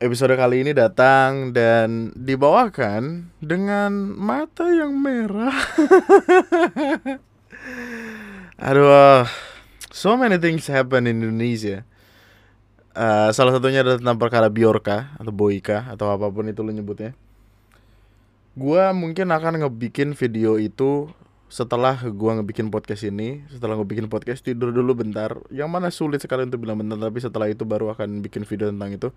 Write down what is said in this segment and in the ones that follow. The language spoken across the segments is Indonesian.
episode kali ini datang dan dibawakan dengan mata yang merah. Aduh, so many things happen in Indonesia. Uh, salah satunya adalah tentang perkara Biorka atau Boyka atau apa pun itu lo nyebutnya. Gua mungkin akan ngebikin video itu setelah gua ngebikin podcast ini, setelah gue bikin podcast tidur dulu bentar. Yang mana sulit sekali untuk bilang bentar, tapi setelah itu baru akan bikin video tentang itu.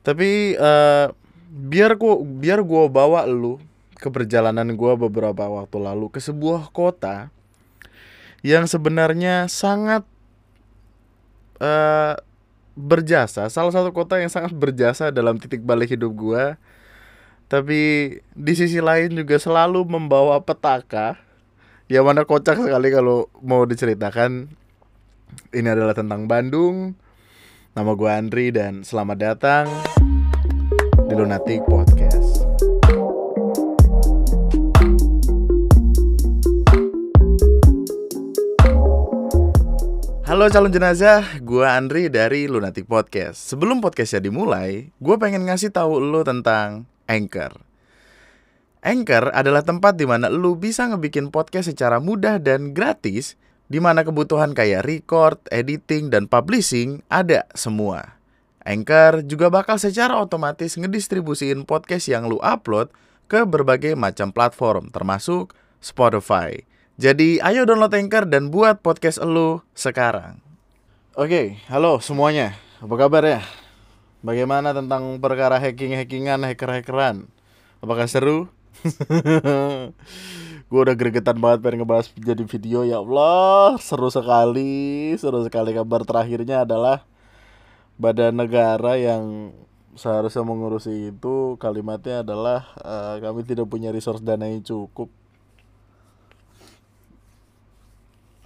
Tapi uh, biar gua biar gua bawa lu ke perjalanan gua beberapa waktu lalu ke sebuah kota yang sebenarnya sangat uh, berjasa, salah satu kota yang sangat berjasa dalam titik balik hidup gua. Tapi di sisi lain juga selalu membawa petaka yang mana kocak sekali kalau mau diceritakan. Ini adalah tentang Bandung. Nama gue Andri dan selamat datang di Lunatic Podcast. Halo calon jenazah, gue Andri dari Lunatic Podcast. Sebelum podcastnya dimulai, gue pengen ngasih tahu lo tentang Anchor. Anchor adalah tempat di mana lo bisa ngebikin podcast secara mudah dan gratis, di mana kebutuhan kayak record, editing, dan publishing ada semua. Anchor juga bakal secara otomatis ngedistribusiin podcast yang lu upload ke berbagai macam platform, termasuk Spotify. Jadi ayo download Anchor dan buat podcast elu sekarang. Oke, halo semuanya. Apa kabar ya? Bagaimana tentang perkara hacking-hackingan, hacker-hackeran? Apakah seru? gue udah gregetan banget pengen ngebahas jadi video ya Allah. Seru sekali seru sekali. Kabar terakhirnya adalah badan negara yang seharusnya mengurusi itu kalimatnya adalah uh, kami tidak punya resource dana yang cukup.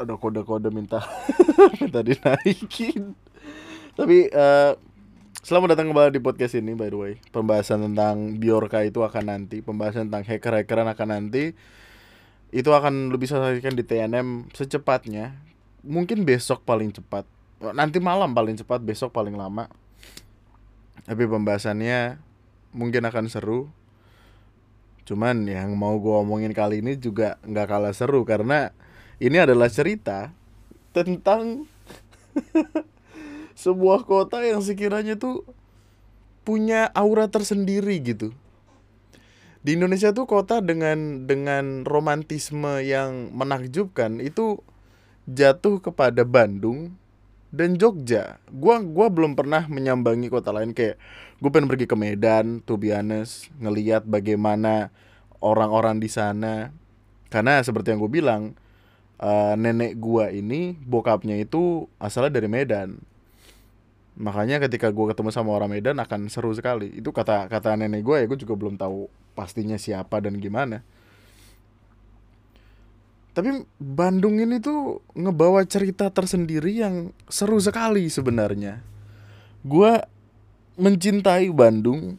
Ada kode-kode minta minta dinaikin. Tapi uh, selamat datang kembali di podcast ini by the way. Pembahasan tentang Biorka itu akan nanti. Pembahasan tentang hacker-hackeran akan nanti itu akan lebih bisa saksikan di TNM secepatnya. Mungkin besok paling cepat. Nanti malam paling cepat besok paling lama. Tapi pembahasannya mungkin akan seru. Cuman yang mau gue omongin kali ini juga nggak kalah seru karena ini adalah cerita tentang sebuah kota yang sekiranya tuh punya aura tersendiri gitu. Di Indonesia tuh kota dengan dengan romantisme yang menakjubkan itu jatuh kepada Bandung dan Jogja. Gua gua belum pernah menyambangi kota lain kayak gue pengen pergi ke Medan, to be honest, ngelihat bagaimana orang-orang di sana. Karena seperti yang gue bilang, uh, nenek gua ini bokapnya itu asalnya dari Medan makanya ketika gua ketemu sama orang Medan akan seru sekali itu kata kata nenek gua ya gue juga belum tahu pastinya siapa dan gimana. Tapi Bandung ini tuh ngebawa cerita tersendiri yang seru sekali sebenarnya. Gua mencintai Bandung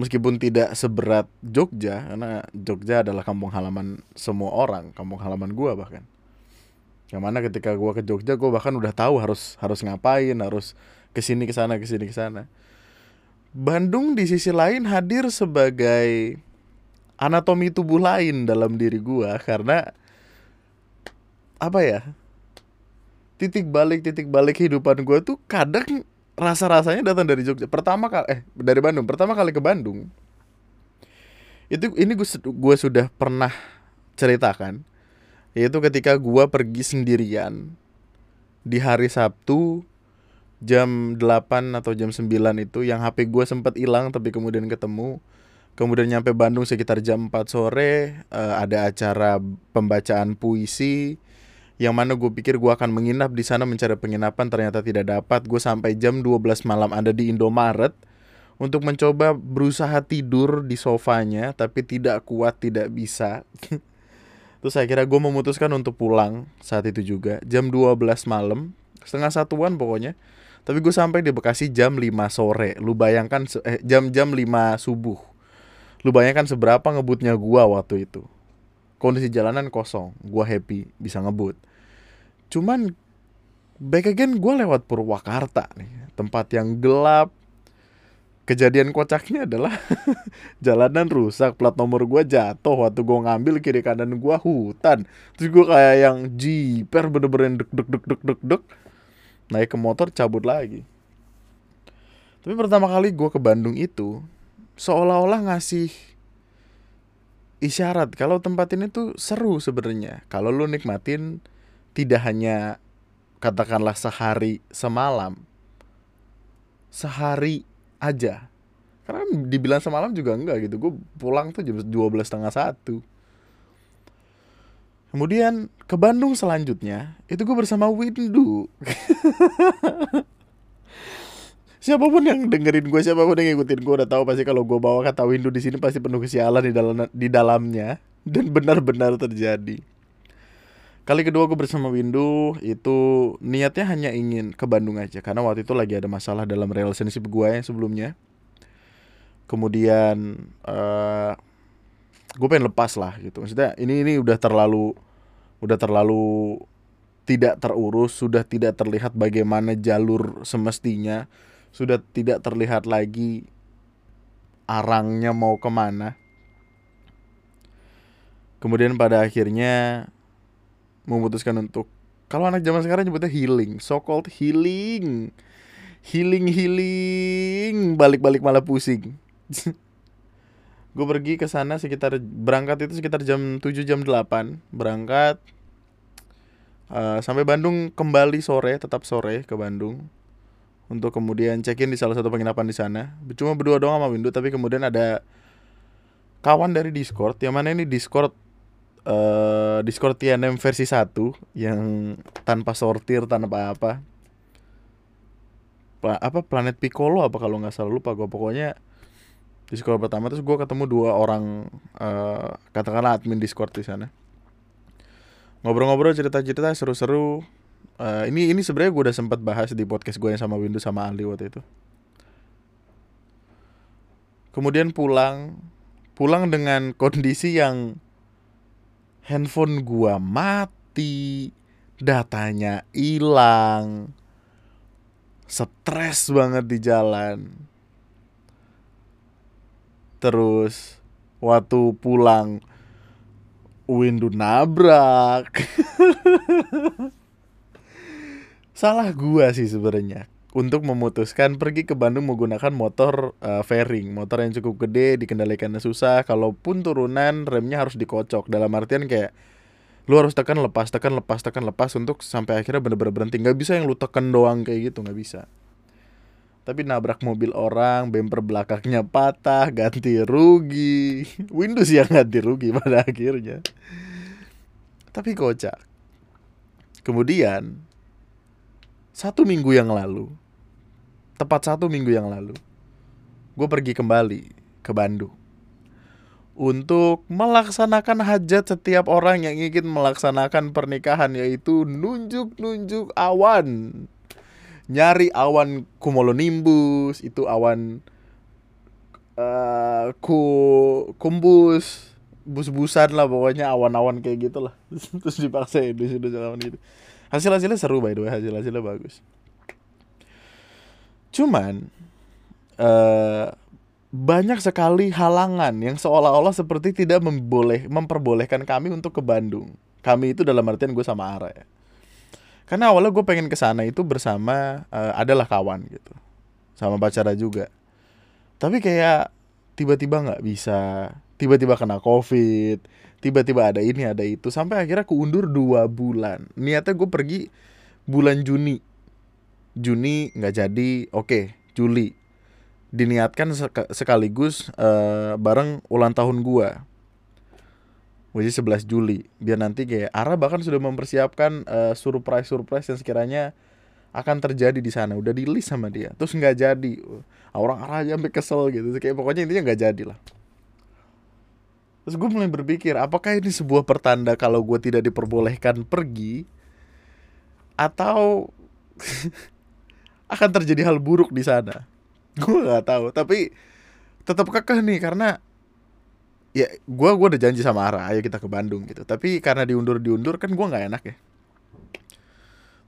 meskipun tidak seberat Jogja karena Jogja adalah kampung halaman semua orang kampung halaman gua bahkan. Yang mana ketika gua ke Jogja gua bahkan udah tahu harus harus ngapain harus ke sini ke sana ke sini ke sana Bandung di sisi lain hadir sebagai anatomi tubuh lain dalam diri gua karena apa ya titik balik titik balik kehidupan gua tuh kadang rasa-rasanya datang dari Jogja. Pertama kali eh dari Bandung. Pertama kali ke Bandung. Itu ini gue gue sudah pernah ceritakan yaitu ketika gue pergi sendirian di hari Sabtu jam 8 atau jam 9 itu yang HP gue sempat hilang tapi kemudian ketemu. Kemudian nyampe Bandung sekitar jam 4 sore uh, ada acara pembacaan puisi yang mana gue pikir gue akan menginap di sana mencari penginapan ternyata tidak dapat. Gue sampai jam 12 malam ada di Indomaret untuk mencoba berusaha tidur di sofanya tapi tidak kuat tidak bisa. Terus akhirnya gue memutuskan untuk pulang saat itu juga jam 12 malam setengah satuan pokoknya tapi gue sampai di Bekasi jam 5 sore. Lu bayangkan eh, jam-jam 5 subuh. Lu bayangkan seberapa ngebutnya gue waktu itu. Kondisi jalanan kosong. Gue happy bisa ngebut. Cuman back again gue lewat Purwakarta nih. Tempat yang gelap. Kejadian kocaknya adalah jalanan rusak. Plat nomor gue jatuh. Waktu gue ngambil kiri kanan gue hutan. Terus gue kayak yang jiper bener-bener dek dek dek dek dek dek naik ke motor cabut lagi. Tapi pertama kali gue ke Bandung itu seolah-olah ngasih isyarat kalau tempat ini tuh seru sebenarnya. Kalau lu nikmatin tidak hanya katakanlah sehari semalam sehari aja. Karena dibilang semalam juga enggak gitu. Gue pulang tuh jam dua belas setengah satu kemudian ke Bandung selanjutnya itu gue bersama Windu siapa pun yang dengerin gue siapa pun yang ngikutin gue udah tahu pasti kalau gue bawa kata Windu di sini pasti penuh kesialan di dalam di dalamnya dan benar-benar terjadi Kali kedua gue bersama Windu itu niatnya hanya ingin ke Bandung aja karena waktu itu lagi ada masalah dalam relationship gue yang sebelumnya. Kemudian uh, gue pengen lepas lah gitu. Maksudnya ini ini udah terlalu udah terlalu tidak terurus, sudah tidak terlihat bagaimana jalur semestinya, sudah tidak terlihat lagi arangnya mau ke mana. Kemudian pada akhirnya memutuskan untuk kalau anak zaman sekarang nyebutnya healing, so called healing. Healing healing, balik-balik malah pusing. gue pergi ke sana sekitar berangkat itu sekitar jam 7 jam 8 berangkat uh, sampai Bandung kembali sore tetap sore ke Bandung. Untuk kemudian check in di salah satu penginapan di sana. Cuma berdua doang sama Windu tapi kemudian ada kawan dari Discord. Yang mana ini Discord uh, Discord TNM versi 1 yang tanpa sortir tanpa apa. Apa planet Piccolo apa kalau nggak salah lupa gue pokoknya Discord pertama terus gue ketemu dua orang uh, katakanlah admin Discord di sana. Ngobrol-ngobrol cerita-cerita seru-seru. Uh, ini ini sebenarnya gue udah sempat bahas di podcast gue yang sama Windows sama Ali waktu itu. Kemudian pulang pulang dengan kondisi yang handphone gua mati, datanya hilang, stres banget di jalan. Terus waktu pulang windu nabrak. Salah gua sih sebenarnya untuk memutuskan pergi ke Bandung menggunakan motor uh, fairing, motor yang cukup gede, dikendalikannya susah, kalaupun turunan remnya harus dikocok. Dalam artian kayak lu harus tekan lepas, tekan lepas, tekan lepas untuk sampai akhirnya bener-bener berhenti. Nggak bisa yang lu tekan doang kayak gitu, nggak bisa. Tapi nabrak mobil orang, bumper belakangnya patah, ganti rugi. Windows yang ganti rugi pada akhirnya. Tapi kocak. Kemudian satu minggu yang lalu tepat satu minggu yang lalu, gue pergi kembali ke Bandung untuk melaksanakan hajat setiap orang yang ingin melaksanakan pernikahan yaitu nunjuk-nunjuk awan. Nyari awan cumulonimbus, itu awan uh, ku kumbus, bus-busan lah pokoknya awan-awan kayak gitu lah. Terus dipaksa di situ awan itu. Hasil-hasilnya seru by the way, hasil-hasilnya bagus. Cuman uh, banyak sekali halangan yang seolah-olah seperti tidak memboleh memperbolehkan kami untuk ke Bandung. Kami itu dalam artian gue sama Ara ya. Karena awalnya gue pengen ke sana itu bersama uh, adalah kawan gitu. Sama pacara juga. Tapi kayak tiba-tiba nggak bisa, tiba-tiba kena covid, tiba-tiba ada ini ada itu, sampai akhirnya keundur dua bulan. Niatnya gue pergi bulan Juni. Juni nggak jadi. Oke okay, Juli. Diniatkan sekaligus uh, bareng ulang tahun gua which is 11 Juli. Biar nanti kayak Ara bahkan sudah mempersiapkan uh, surprise surprise yang sekiranya akan terjadi di sana. Udah di list sama dia. Terus nggak jadi. Orang Ara aja sampai kesel gitu. Kayak pokoknya intinya nggak jadi lah. Terus gue mulai berpikir apakah ini sebuah pertanda kalau gue tidak diperbolehkan pergi? Atau akan terjadi hal buruk di sana? Gue nggak tahu. Tapi tetap kekeh nih karena ya gue gue udah janji sama Ara ayo kita ke Bandung gitu. Tapi karena diundur diundur kan gue nggak enak ya.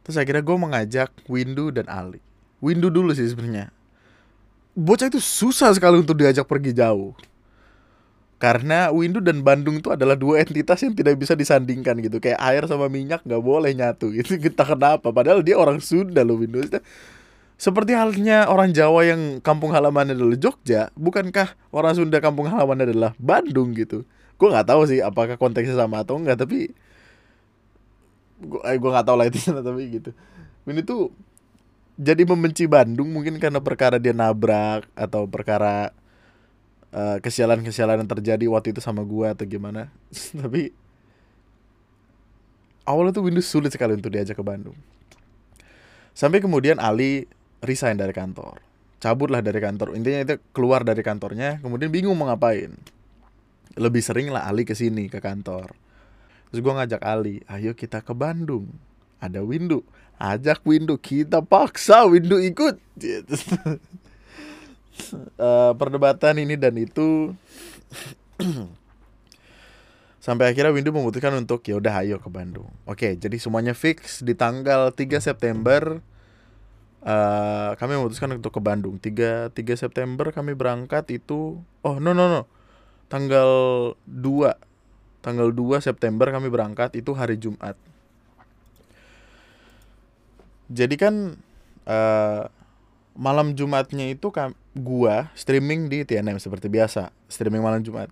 Terus akhirnya gue mengajak Windu dan Ali. Windu dulu sih sebenarnya. Bocah itu susah sekali untuk diajak pergi jauh. Karena Windu dan Bandung itu adalah dua entitas yang tidak bisa disandingkan gitu. Kayak air sama minyak nggak boleh nyatu gitu. Kita kenapa. Padahal dia orang Sunda loh Windu seperti halnya orang Jawa yang kampung halamannya adalah Jogja bukankah orang Sunda kampung halamannya adalah Bandung gitu gue nggak tahu sih apakah konteksnya sama atau enggak tapi gue eh, gue nggak tahu lah itu tapi gitu Windu tuh jadi membenci Bandung mungkin karena perkara dia nabrak atau perkara uh, kesialan-kesialan yang terjadi waktu itu sama gua atau gimana. Tapi awalnya tuh Windows sulit sekali untuk diajak ke Bandung. Sampai kemudian Ali resign dari kantor. Cabutlah dari kantor. Intinya itu keluar dari kantornya, kemudian bingung mau ngapain. Lebih sering lah Ali ke sini ke kantor. Terus gua ngajak Ali, ayo kita ke Bandung. Ada Windu ajak Windu kita paksa Windu ikut uh, perdebatan ini dan itu sampai akhirnya Windu memutuskan untuk ya udah ayo ke Bandung oke jadi semuanya fix di tanggal 3 September uh, kami memutuskan untuk ke Bandung. 3 3 September kami berangkat itu oh no no no. Tanggal 2 tanggal 2 September kami berangkat itu hari Jumat. Jadi kan uh, malam Jumatnya itu kan gua streaming di TNM seperti biasa streaming malam Jumat.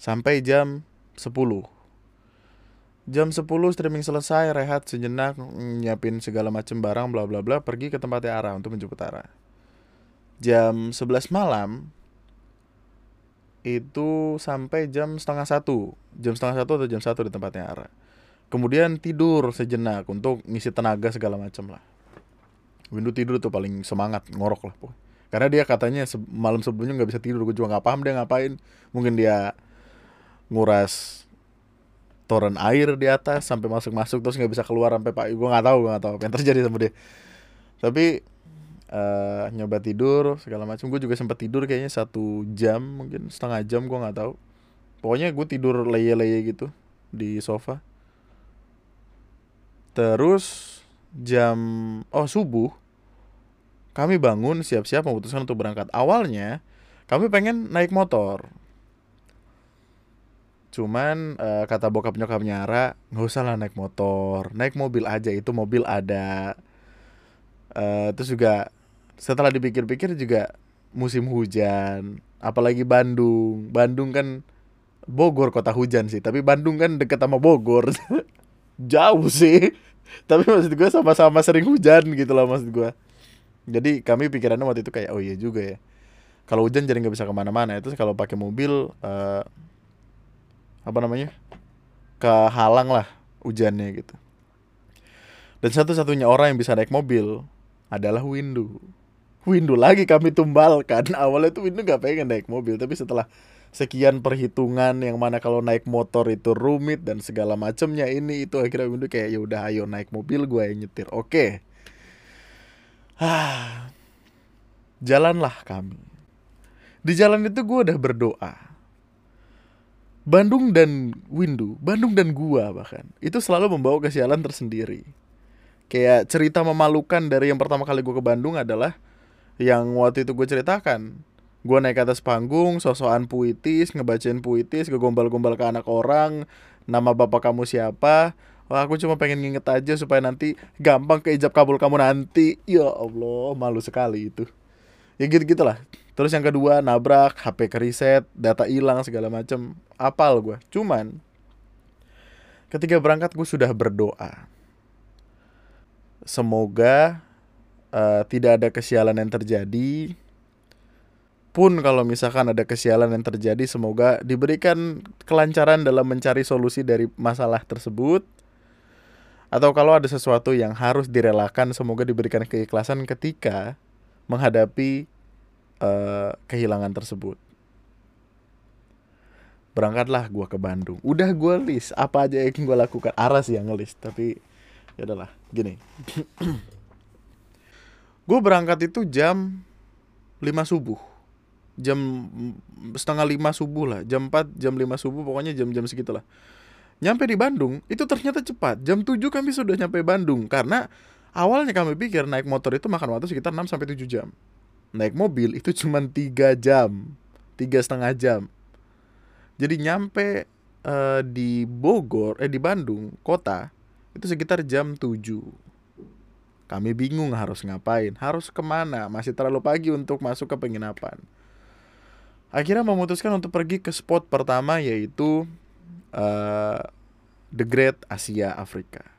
Sampai jam 10 jam 10 streaming selesai rehat sejenak nyiapin segala macam barang bla bla bla pergi ke tempat Ara untuk menjemput Ara jam 11 malam itu sampai jam setengah satu. Jam setengah satu atau jam satu di tempatnya Ara kemudian tidur sejenak untuk ngisi tenaga segala macam lah. Windu tidur tuh paling semangat ngorok lah pokoknya. karena dia katanya malam sebelumnya nggak bisa tidur gue juga nggak paham dia ngapain. Mungkin dia nguras toren air di atas sampai masuk masuk terus nggak bisa keluar sampai pak gue nggak tahu gue nggak tahu apa yang terjadi sama dia. Tapi uh, nyoba tidur segala macam gue juga sempat tidur kayaknya satu jam mungkin setengah jam gue nggak tahu. Pokoknya gue tidur leye-leye gitu di sofa. Terus jam oh subuh kami bangun siap-siap memutuskan untuk berangkat. Awalnya kami pengen naik motor. Cuman uh, kata bokap nyokapnya Ara nggak usah lah naik motor, naik mobil aja itu mobil ada. Uh, terus juga setelah dipikir-pikir juga musim hujan, apalagi Bandung. Bandung kan Bogor kota hujan sih, tapi Bandung kan deket sama Bogor. jauh sih tapi maksud gue sama-sama sering hujan gitu loh maksud gue jadi kami pikirannya waktu itu kayak oh iya juga ya kalau hujan jadi nggak bisa ke mana-mana itu kalau pakai mobil uh, apa namanya kehalang lah hujannya gitu. Dan satu-satunya orang yang bisa naik mobil adalah Windu. Windu lagi kami tumbalkan. Awalnya tuh Windu nggak pengen naik mobil tapi setelah sekian perhitungan yang mana kalau naik motor itu rumit dan segala macamnya ini itu akhirnya Windu kayak ya udah ayo naik mobil gue yang nyetir. Oke. Okay. ah. Jalanlah kami. Di jalan itu gue udah berdoa Bandung dan Windu Bandung dan gua bahkan itu selalu membawa kesialan tersendiri. Kayak cerita memalukan dari yang pertama kali gue ke Bandung adalah yang waktu itu gue ceritakan. Gue naik ke atas panggung sosokan puitis ngebacain puitis kegombal-gombal ke anak orang nama bapak kamu siapa. Wah aku cuma pengen nginget aja supaya nanti gampang keijab kabul kamu nanti. Ya Allah malu sekali itu. Ya gitu gitulah Terus yang kedua nabrak HP keriset Data hilang segala macem. Apal gue Cuman Ketika berangkat gue sudah berdoa. Semoga uh, Tidak ada kesialan yang terjadi. Pun kalau misalkan ada kesialan yang terjadi semoga diberikan kelancaran dalam mencari solusi dari masalah tersebut. Atau kalau ada sesuatu yang harus direlakan semoga diberikan keikhlasan ketika menghadapi uh, kehilangan tersebut. Berangkatlah gue ke Bandung. Udah gue list apa aja yang gue lakukan. Aras yang ngelis tapi ya udahlah gini. Gue berangkat itu jam 5 subuh. Jam setengah lima subuh lah. Jam 4 jam 5 subuh pokoknya jam-jam segitulah. Nyampe di Bandung itu ternyata cepat. Jam 7 kami sudah nyampe Bandung karena awalnya kami pikir naik motor itu makan waktu sekitar 6 sampai 7 jam naik mobil itu cuma tiga jam tiga setengah jam. Jadi nyampe uh, di Bogor eh di Bandung kota itu sekitar jam 7 kami bingung harus ngapain harus ke mana masih terlalu pagi untuk masuk ke penginapan. Akhirnya memutuskan untuk pergi ke spot pertama yaitu uh, The Great Asia Afrika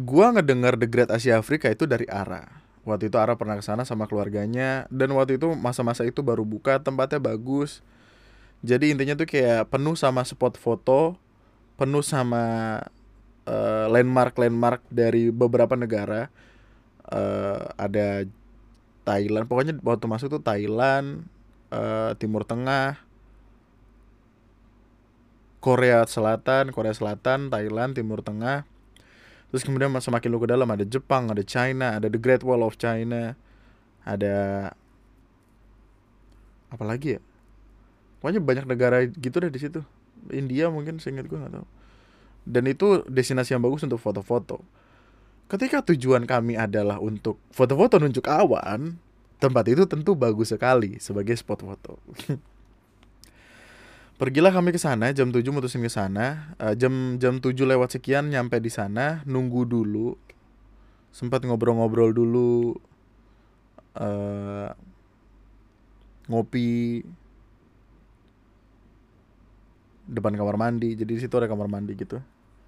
gua ngedengar The Great Asia Afrika itu dari Ara waktu itu Ara pernah ke sana sama keluarganya. Dan waktu itu masa-masa itu baru buka tempatnya bagus. Jadi intinya tuh kayak penuh sama spot foto penuh sama uh, landmark landmark dari beberapa negara. Uh, ada Thailand pokoknya waktu masuk tuh Thailand uh, Timur Tengah Korea Selatan Korea Selatan Thailand Timur Tengah Terus kemudian semakin lu ke dalam ada Jepang, ada China, ada The Great Wall of China, ada apa lagi ya? Pokoknya banyak negara gitu deh di situ. India mungkin seingat gue nggak tahu. Dan itu destinasi yang bagus untuk foto-foto. Ketika tujuan kami adalah untuk foto-foto nunjuk awan, tempat itu tentu bagus sekali sebagai spot foto. Pergilah kami ke sana jam 7 mutusin ke sana. Uh, jam jam 7 lewat sekian nyampe di sana, nunggu dulu. Sempat ngobrol-ngobrol dulu. Uh, ngopi depan kamar mandi. Jadi di situ ada kamar mandi gitu.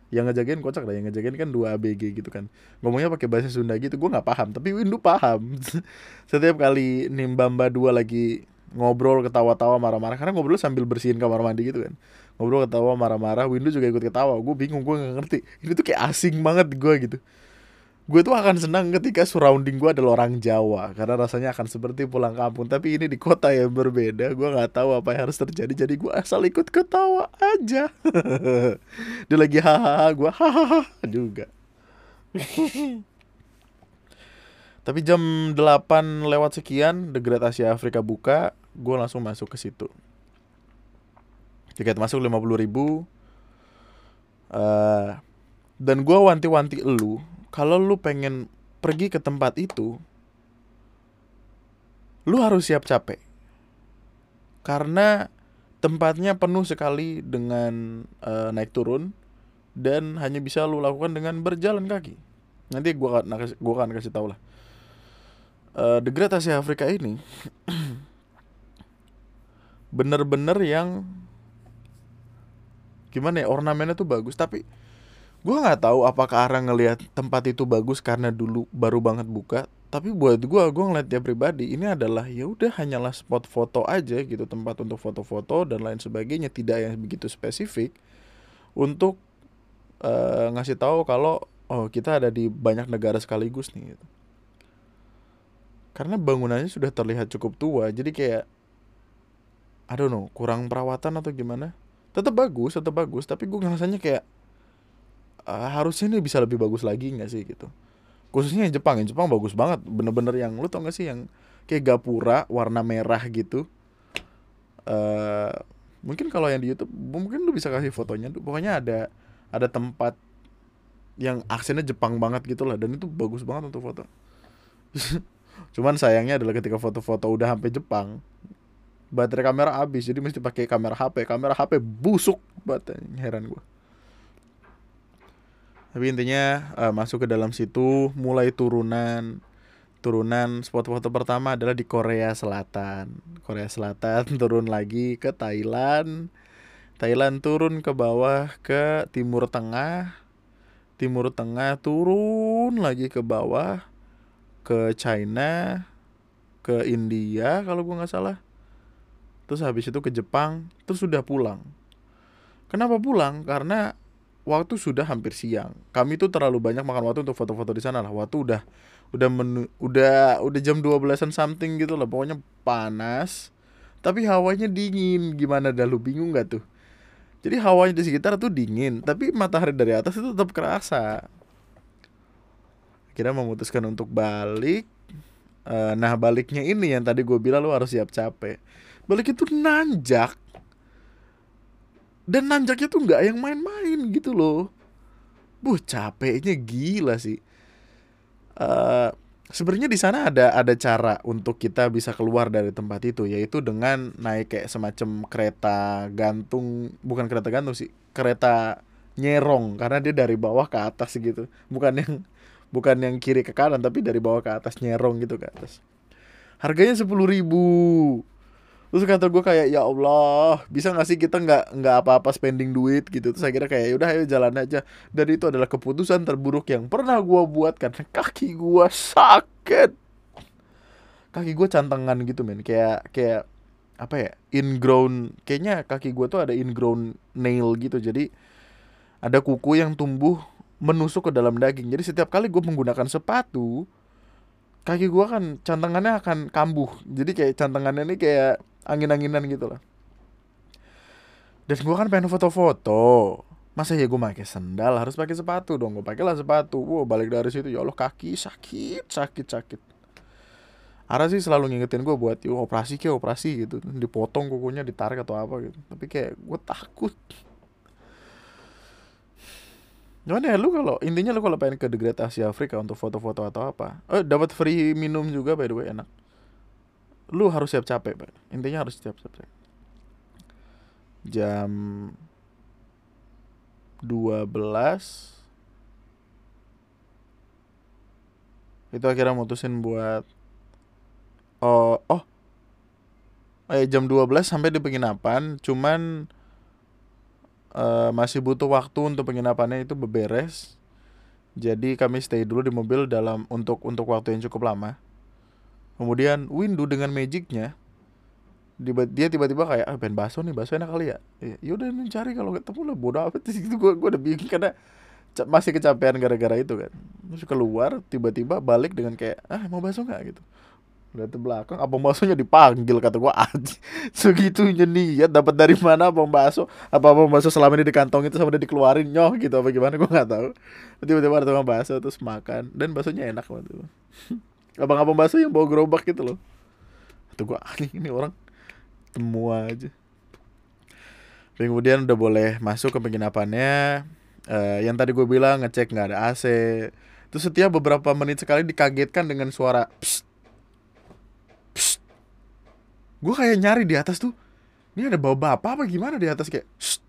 Yang ngejagain kocak lah, yang ngejagain kan dua ABG gitu kan. Ngomongnya pakai bahasa Sunda gitu, gue nggak paham. Tapi Windu paham. Setiap kali Nimbamba dua lagi ngobrol ketawa-tawa marah-marah. Karena ngobrol sambil bersihin kamar mandi gitu kan. Ngobrol ketawa marah-marah. Windu juga ikut ketawa. Gue bingung gue nggak ngerti. Ini tuh kayak asing banget gue gitu. Gue tuh akan senang ketika surrounding gue adalah orang Jawa. Karena rasanya akan seperti pulang kampung. Tapi ini di kota yang berbeda. Gue nggak tahu apa yang harus terjadi. Jadi gue asal ikut ketawa aja. Dia lagi hahaha gue hahaha juga. Tapi jam 8 lewat sekian The Great Asia Afrika buka gue langsung masuk ke situ. Tiket masuk lima puluh ribu. Uh, dan gue wanti-wanti lu kalau lu pengen pergi ke tempat itu lu harus siap capek. Karena tempatnya penuh sekali dengan uh, naik turun dan hanya bisa lu lakukan dengan berjalan kaki. Nanti gue akan kasih tau lah. Uh, The Great Asia Afrika ini bener-bener yang gimana ya ornamennya tuh bagus. Tapi gue nggak tahu apakah orang ngelihat tempat itu bagus karena dulu baru banget buka. Tapi buat gue gue ngeliat dia pribadi ini adalah ya udah hanyalah spot foto aja gitu tempat untuk foto-foto dan lain sebagainya tidak yang begitu spesifik untuk uh, ngasih tahu kalau oh kita ada di banyak negara sekaligus nih gitu. Karena bangunannya sudah terlihat cukup tua jadi kayak I don't know kurang perawatan atau gimana? Tetap bagus tetap bagus tapi gue ngerasanya kayak uh, harusnya ini bisa lebih bagus lagi nggak sih? Gitu. Khususnya yang Jepang yang Jepang bagus banget bener-bener yang lu tau gak sih yang kayak gapura warna merah gitu? Uh, mungkin kalau yang di YouTube mungkin lu bisa kasih fotonya pokoknya ada ada tempat yang aksennya Jepang banget gitu lah dan itu bagus banget untuk foto. Cuman sayangnya adalah ketika foto-foto udah sampai Jepang baterai kamera habis jadi mesti pakai kamera HP kamera HP busuk baterainya heran gue tapi intinya uh, masuk ke dalam situ mulai turunan turunan spot foto pertama adalah di Korea Selatan. Korea Selatan turun lagi ke Thailand. Thailand turun ke bawah ke Timur Tengah. Timur Tengah turun lagi ke bawah ke China ke India kalau gue nggak salah terus habis itu ke Jepang terus sudah pulang. Kenapa pulang? Karena waktu sudah hampir siang. Kami tuh terlalu banyak makan waktu untuk foto-foto di sana lah. Waktu udah udah menu, udah udah jam 12-an something gitu lah. Pokoknya panas tapi hawanya dingin. Gimana dah lu bingung gak tuh? Jadi hawanya di sekitar tuh dingin tapi matahari dari atas itu tetap kerasa. Akhirnya memutuskan untuk balik. Uh, nah baliknya ini yang tadi gue bilang lu harus siap capek balik itu nanjak. Dan nanjaknya tuh nggak yang main-main gitu loh. Buh capeknya gila sih. Uh, sebenarnya di sana ada ada cara untuk kita bisa keluar dari tempat itu yaitu dengan naik kayak semacam kereta gantung bukan kereta gantung sih kereta nyerong. Karena dia dari bawah ke atas gitu. Bukan yang bukan yang kiri ke kanan tapi dari bawah ke atas nyerong gitu ke atas. Harganya sepuluh ribu terus kata gue kayak ya Allah bisa gak sih kita nggak nggak apa-apa spending duit? Gitu. Terus saya kira kayak udah ayo jalan aja. Dan itu adalah keputusan terburuk yang pernah gue buat karena kaki gue sakit. Kaki gue cantengan gitu men. Kayak kayak apa ya ingrown kayaknya kaki gue tuh ada ingrown nail gitu. Jadi ada kuku yang tumbuh menusuk ke dalam daging. Jadi setiap kali gue menggunakan sepatu kaki gue kan cantengannya akan kambuh. Jadi kayak cantengannya ini kayak angin-anginan gitu lah. Dan gue kan pengen foto-foto. Masa ya gue pakai sendal harus pakai sepatu dong. Gue pakai lah sepatu. Wow balik dari situ ya Allah kaki sakit sakit sakit. Ara sih selalu ngingetin gue buat yuk operasi kayak operasi gitu. Dipotong kukunya ditarik atau apa gitu. Tapi kayak gue takut. Gimana ya lu kalau intinya lu kalau pengen ke The Great Asia Afrika untuk foto-foto atau apa? Oh, dapat free minum juga by the way enak lu harus siap capek pak. Intinya harus siap capek. Jam 12 itu akhirnya mutusin buat oh oh eh jam 12 sampai di penginapan cuman uh, masih butuh waktu untuk penginapannya itu beberes. Jadi kami stay dulu di mobil dalam untuk untuk waktu yang cukup lama kemudian Windu dengan magicnya dia tiba-tiba kayak ah pengen bakso nih bakso enak kali ya? Ya udah mencari kalau ketemu lah bodoh apa sih. Itu gue gue udah bingung karena masih kecapean gara-gara itu kan. Terus keluar tiba-tiba balik dengan kayak ah mau bakso nggak? Gitu. Lihat ke belakang abang baksonya dipanggil? kata gue aja segitunya niat dapat dari mana abang bakso? Apa abang bakso selama ini di kantong itu sama dia dikeluarin nyoh gitu apa gimana? Gue nggak tahu. Tiba-tiba ada tukang bakso terus makan dan baksonya enak banget abang-abang bakso yang bawa gerobak gitu loh. Tuh gua aneh ini orang temu aja. Kemudian udah boleh masuk ke penginapannya. Uh, yang tadi gue bilang ngecek nggak ada AC terus setiap beberapa menit sekali dikagetkan dengan suara psst, psst. gue kayak nyari di atas tuh ini ada bawa bapak apa gimana di atas? Kayak psst,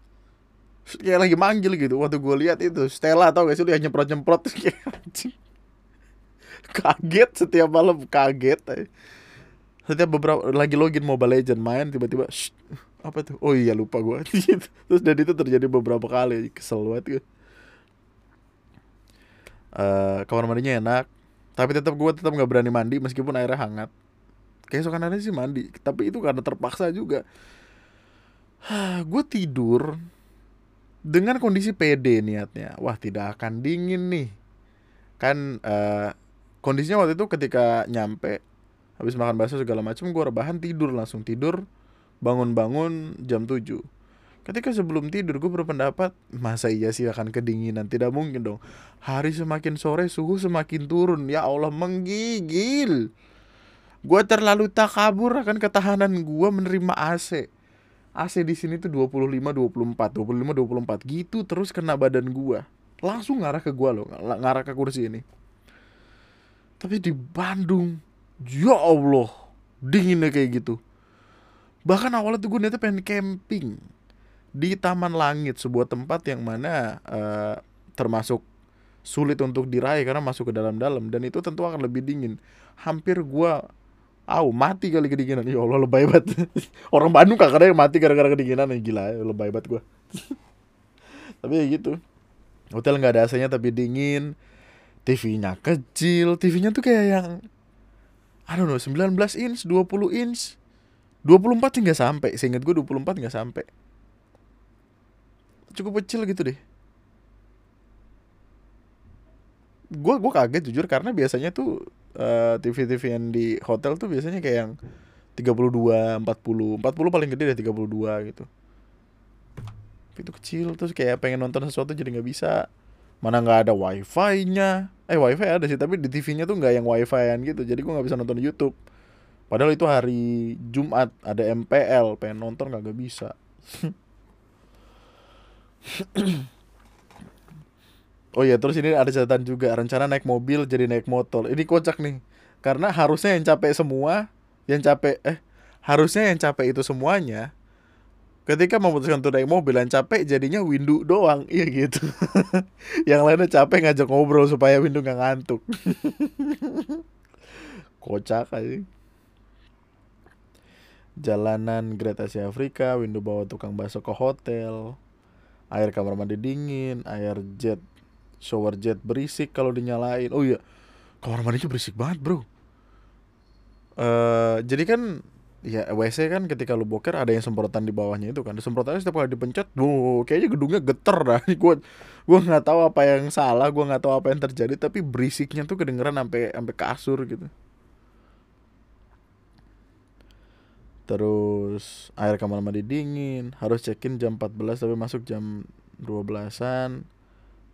kayak lagi manggil gitu. Waktu gue lihat itu Stella tau gak sih dia nyemprot nyemprot kayak kaget setiap malam kaget setiap beberapa lagi login Mobile Legend main tiba-tiba apa tuh oh iya lupa gue terus dan itu terjadi beberapa kali kesel banget gue uh, kamar mandinya enak tapi tetap gue tetap nggak berani mandi meskipun airnya hangat. Keesokan hari sih mandi tapi itu karena terpaksa juga. Gue tidur dengan kondisi PD niatnya. Wah tidak akan dingin nih. Kan uh, kondisinya waktu itu ketika nyampe habis makan bakso segala macam gue rebahan tidur langsung tidur bangun-bangun jam 7 ketika sebelum tidur gue berpendapat masa iya sih akan kedinginan? Tidak mungkin dong. Hari semakin sore suhu semakin turun. Ya Allah menggigil. Gue terlalu tak kabur akan ketahanan gue menerima AC AC di sini tuh 25 24 25 24 gitu terus kena badan gue langsung ngarah ke gue loh ngarah ke kursi ini tapi di Bandung, ya Allah, dinginnya kayak gitu. Bahkan awalnya tuh gue niatnya pengen camping di Taman Langit, sebuah tempat yang mana uh, termasuk sulit untuk diraih karena masuk ke dalam-dalam dan itu tentu akan lebih dingin. Hampir gue Aw, mati kali kedinginan. Ya Allah, lebay banget. Orang Bandung kagak ada yang mati gara-gara kedinginan. Ya, gila, ya, lebay banget gue. tapi ya gitu. Hotel nggak ada AC-nya tapi dingin TV-nya kecil, TV-nya tuh kayak yang I don't know, 19 inch, 20 inch. 24 sih nggak sampai, seingat gue 24 nggak sampai. Cukup kecil gitu deh. Gue gue kaget jujur karena biasanya tuh uh, eh, TV-TV yang di hotel tuh biasanya kayak yang 32, 40, 40 paling gede deh 32 gitu. Itu kecil terus kayak pengen nonton sesuatu jadi nggak bisa mana nggak ada wifi-nya. Eh wifi ada sih tapi di TV-nya tuh nggak yang wifi-an gitu. Jadi gua nggak bisa nonton YouTube. Padahal itu hari Jumat ada MPL pengen nonton nggak bisa. Oh iya terus ini ada catatan juga. Rencana naik mobil jadi naik motor. Ini kocak nih. Karena harusnya yang capek semua yang capek eh harusnya yang capek itu semuanya ketika memutuskan untuk naik mobil yang capek jadinya windu doang. Iya gitu. Yang lainnya capek ngajak ngobrol supaya windu nggak ngantuk. Kocak aja. Jalanan Great Asia Afrika windu bawa tukang bakso ke hotel. Air kamar mandi dingin air jet shower jet berisik kalau dinyalain. Oh iya kamar mandinya berisik banget bro. Uh, jadi kan ya WC kan ketika lu boker ada yang semprotan di bawahnya itu kan. Semprotannya setiap kali dipencet bu kayaknya gedungnya geter dah. Gue gue nggak tahu apa yang salah gue nggak tahu apa yang terjadi tapi berisiknya tuh kedengeran sampai sampai kasur gitu. Terus air kamar mandi dingin harus check in jam 14 tapi masuk jam 12an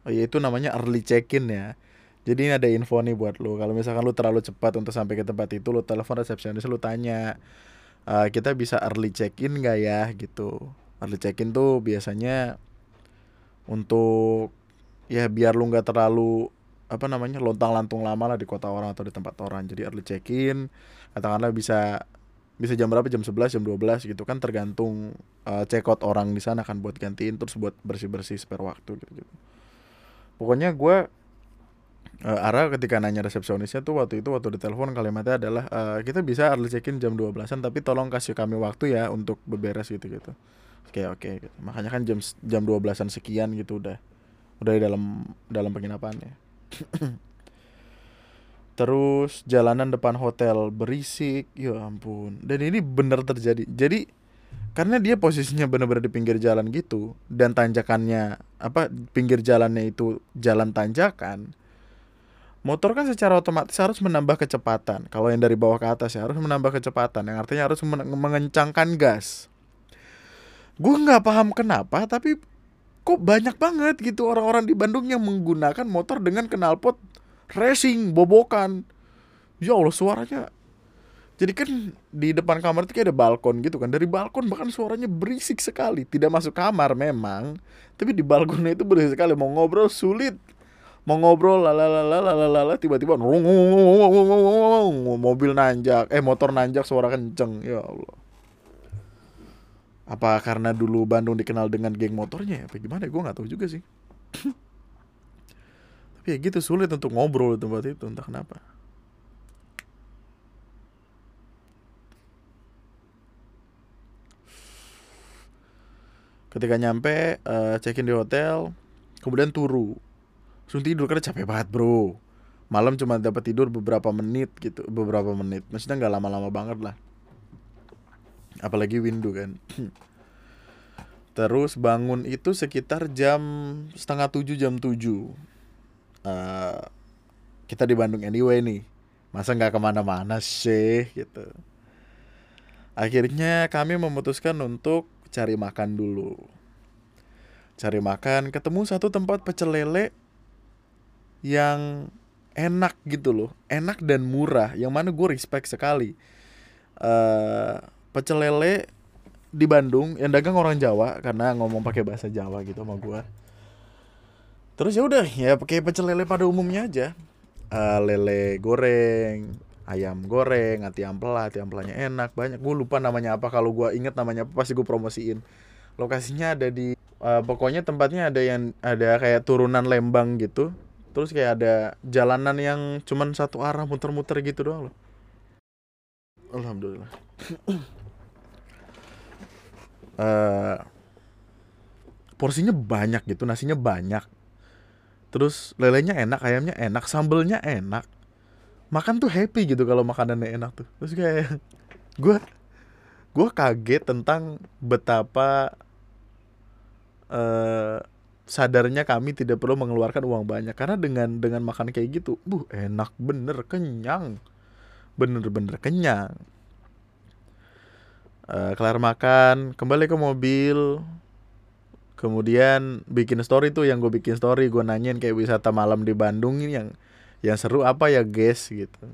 oh ya itu namanya early check in ya. Jadi ini ada info nih buat lo. Kalau misalkan lo terlalu cepat untuk sampai ke tempat itu, lo telepon resepsionis, lo tanya, uh, kita bisa early check in nggak ya gitu. Early check in tuh biasanya untuk ya biar lo nggak terlalu apa namanya lontang lantung lama lah di kota orang atau di tempat orang. Jadi early check in, katakanlah bisa bisa jam berapa jam 11 jam 12 gitu kan tergantung uh, check out orang di sana kan buat gantiin terus buat bersih bersih spare waktu gitu pokoknya gue uh, Ara ketika nanya resepsionisnya tuh waktu itu waktu ditelepon kalimatnya adalah uh, kita bisa early check in jam 12-an tapi tolong kasih kami waktu ya untuk beberes gitu gitu. Oke oke gitu. Makanya kan jam jam 12-an sekian gitu udah udah di dalam dalam penginapannya. Terus jalanan depan hotel berisik, ya ampun. Dan ini bener terjadi. Jadi karena dia posisinya benar-benar di pinggir jalan gitu dan tanjakannya apa pinggir jalannya itu jalan tanjakan motor kan secara otomatis harus menambah kecepatan. Kalau yang dari bawah ke atas ya harus menambah kecepatan, yang artinya harus mengencangkan gas. Gue nggak paham kenapa, tapi kok banyak banget gitu orang-orang di Bandung yang menggunakan motor dengan knalpot racing bobokan. Ya Allah suaranya. Jadi kan di depan kamar itu kayak ada balkon gitu kan. Dari balkon bahkan suaranya berisik sekali. Tidak masuk kamar memang, tapi di balkonnya itu berisik sekali. Mau ngobrol sulit mau ngobrol lalalala tiba-tiba mobil nanjak eh motor nanjak suara kenceng ya Allah apa karena dulu Bandung dikenal dengan geng motornya ya apa gimana gue nggak tahu juga sih tapi ya gitu sulit untuk ngobrol di tempat itu entah kenapa ketika nyampe uh, check in di hotel kemudian turu langsung tidur karena capek banget bro. Malam cuma dapat tidur beberapa menit gitu beberapa menit. Maksudnya nggak lama-lama banget lah. Apalagi windu kan. Terus bangun itu sekitar jam setengah tujuh jam tujuh. Uh, kita di Bandung anyway nih. Masa nggak ke mana-mana sih gitu. Akhirnya kami memutuskan untuk cari makan dulu. Cari makan ketemu satu tempat pecel lele yang enak gitu loh. Enak dan murah. Yang mana gue respect sekali. Uh, pecel lele di Bandung yang dagang orang Jawa karena ngomong pakai bahasa Jawa gitu sama gue terus ya udah ya pakai pecel lele pada umumnya aja. Uh, lele goreng ayam goreng ati ampela ati ampelanya enak banyak. Gue lupa namanya apa. Kalau gue inget namanya apa pasti gue promosiin. Lokasinya ada di uh, pokoknya tempatnya ada yang ada kayak turunan Lembang gitu terus kayak ada jalanan yang cuman satu arah muter-muter gitu doang loh. Alhamdulillah. Uh, porsinya banyak gitu nasinya banyak. Terus lelenya enak ayamnya enak sambelnya enak. Makan tuh happy gitu kalau makanannya enak tuh. Terus kayak gue gue kaget tentang betapa uh, sadarnya kami tidak perlu mengeluarkan uang banyak karena dengan dengan makan kayak gitu, buh enak bener kenyang, bener-bener kenyang. Uh, kelar makan, kembali ke mobil, kemudian bikin story tuh yang gue bikin story gue nanyain kayak wisata malam di Bandung ini yang yang seru apa ya guys gitu.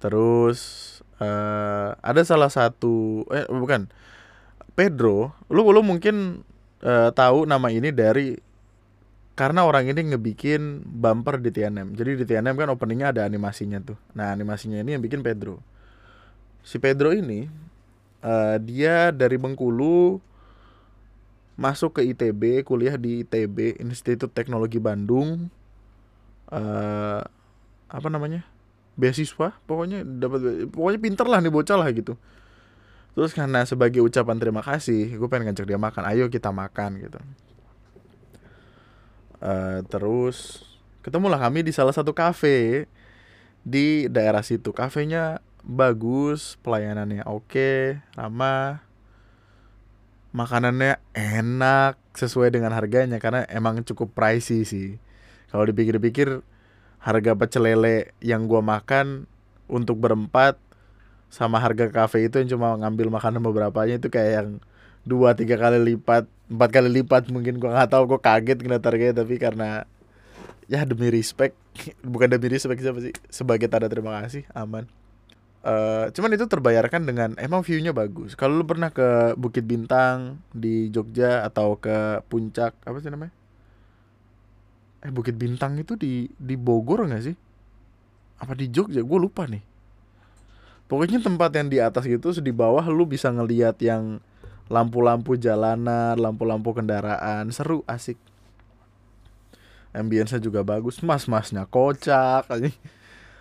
Terus uh, ada salah satu eh bukan Pedro, lu lu mungkin uh, tahu nama ini dari karena orang ini ngebikin bumper di TNM. Jadi di TNM kan openingnya ada animasinya tuh. Nah animasinya ini yang bikin Pedro. Si Pedro ini uh, dia dari Bengkulu masuk ke ITB, kuliah di ITB Institut Teknologi Bandung. Uh, apa namanya? Beasiswa, pokoknya dapat pokoknya pinter lah nih bocah lah gitu. Terus karena sebagai ucapan terima kasih, gue pengen ngajak dia makan. Ayo kita makan gitu. Uh, terus ketemulah kami di salah satu kafe di daerah situ. Kafenya bagus pelayanannya oke ramah makanannya enak sesuai dengan harganya karena emang cukup pricey sih. Kalau dipikir-pikir harga pecel lele yang gua makan untuk berempat sama harga kafe itu yang cuma ngambil makanan beberapanya itu kayak yang dua tiga kali lipat empat kali lipat mungkin. Gua nggak tahu gua kaget ngeliat harganya tapi karena ya demi respect bukan demi respect siapa sih sebagai tanda terima kasih aman. Uh, cuman itu terbayarkan dengan emang viewnya bagus. Kalau lu pernah ke Bukit Bintang di Jogja atau ke puncak apa sih namanya? Eh Bukit Bintang itu di di Bogor nggak sih? Apa di Jogja? Gue lupa nih pokoknya tempat yang di atas gitu di bawah lu bisa ngelihat yang lampu-lampu jalanan, lampu-lampu kendaraan, seru, asik. Ambience juga bagus, mas-masnya kocak aja.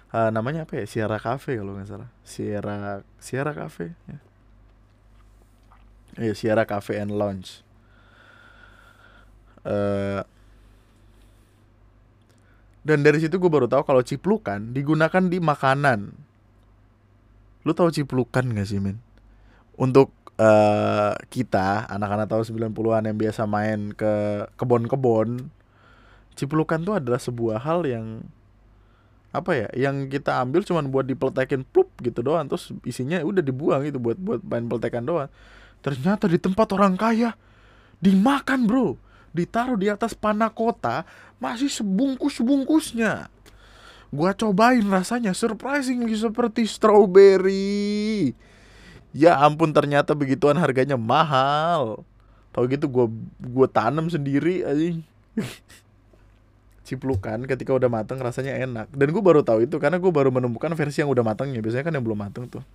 Uh, namanya apa ya? Sierra Cafe kalau nggak salah. Sierra Sierra Cafe ya. Iya, Sierra Cafe and Lounge. Uh, dan dari situ gue baru tahu kalau ciplukan digunakan di makanan. Lu tahu ciplukan gak sih, men? Untuk uh, kita anak-anak tahun 90-an yang biasa main ke kebon-kebon ciplukan tuh adalah sebuah hal yang apa ya yang kita ambil cuman buat dipeltekin plup gitu doang. Terus isinya udah dibuang gitu buat buat main peltekan doang. Ternyata di tempat orang kaya dimakan bro. Ditaruh di atas panah kota masih sebungkus bungkusnya gua cobain rasanya surprising seperti strawberry. Ya ampun ternyata begituan harganya mahal. Tau gitu gue gue tanam sendiri aja ciplukan ketika udah mateng rasanya enak. Dan gue baru tahu itu karena gue baru menemukan versi yang udah matangnya biasanya kan yang belum mateng tuh.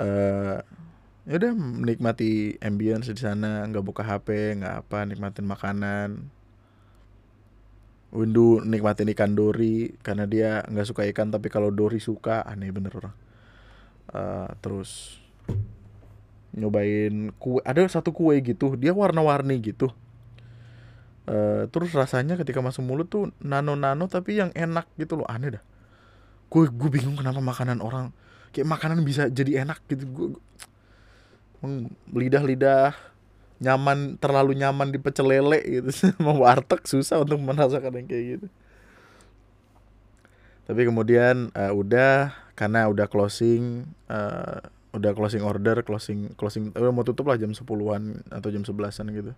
Uh, ya udah menikmati ambience di sana. Nggak buka hp nggak apa nikmatin makanan Windu nikmatin ikan dori karena dia nggak suka ikan tapi kalau dori suka aneh bener orang. Uh, terus nyobain kue ada satu kue gitu dia warna-warni gitu. Uh, terus rasanya ketika masuk mulut tuh nano-nano tapi yang enak gitu loh aneh dah. Gue gue bingung kenapa makanan orang kayak makanan bisa jadi enak gitu. Gue lidah-lidah nyaman terlalu nyaman di pecel lele gitu. Mau warteg susah untuk merasakan yang kayak gitu. Tapi kemudian uh, udah karena udah closing uh, udah closing order closing closing udah mau tutup lah jam 10-an atau jam 11-an gitu.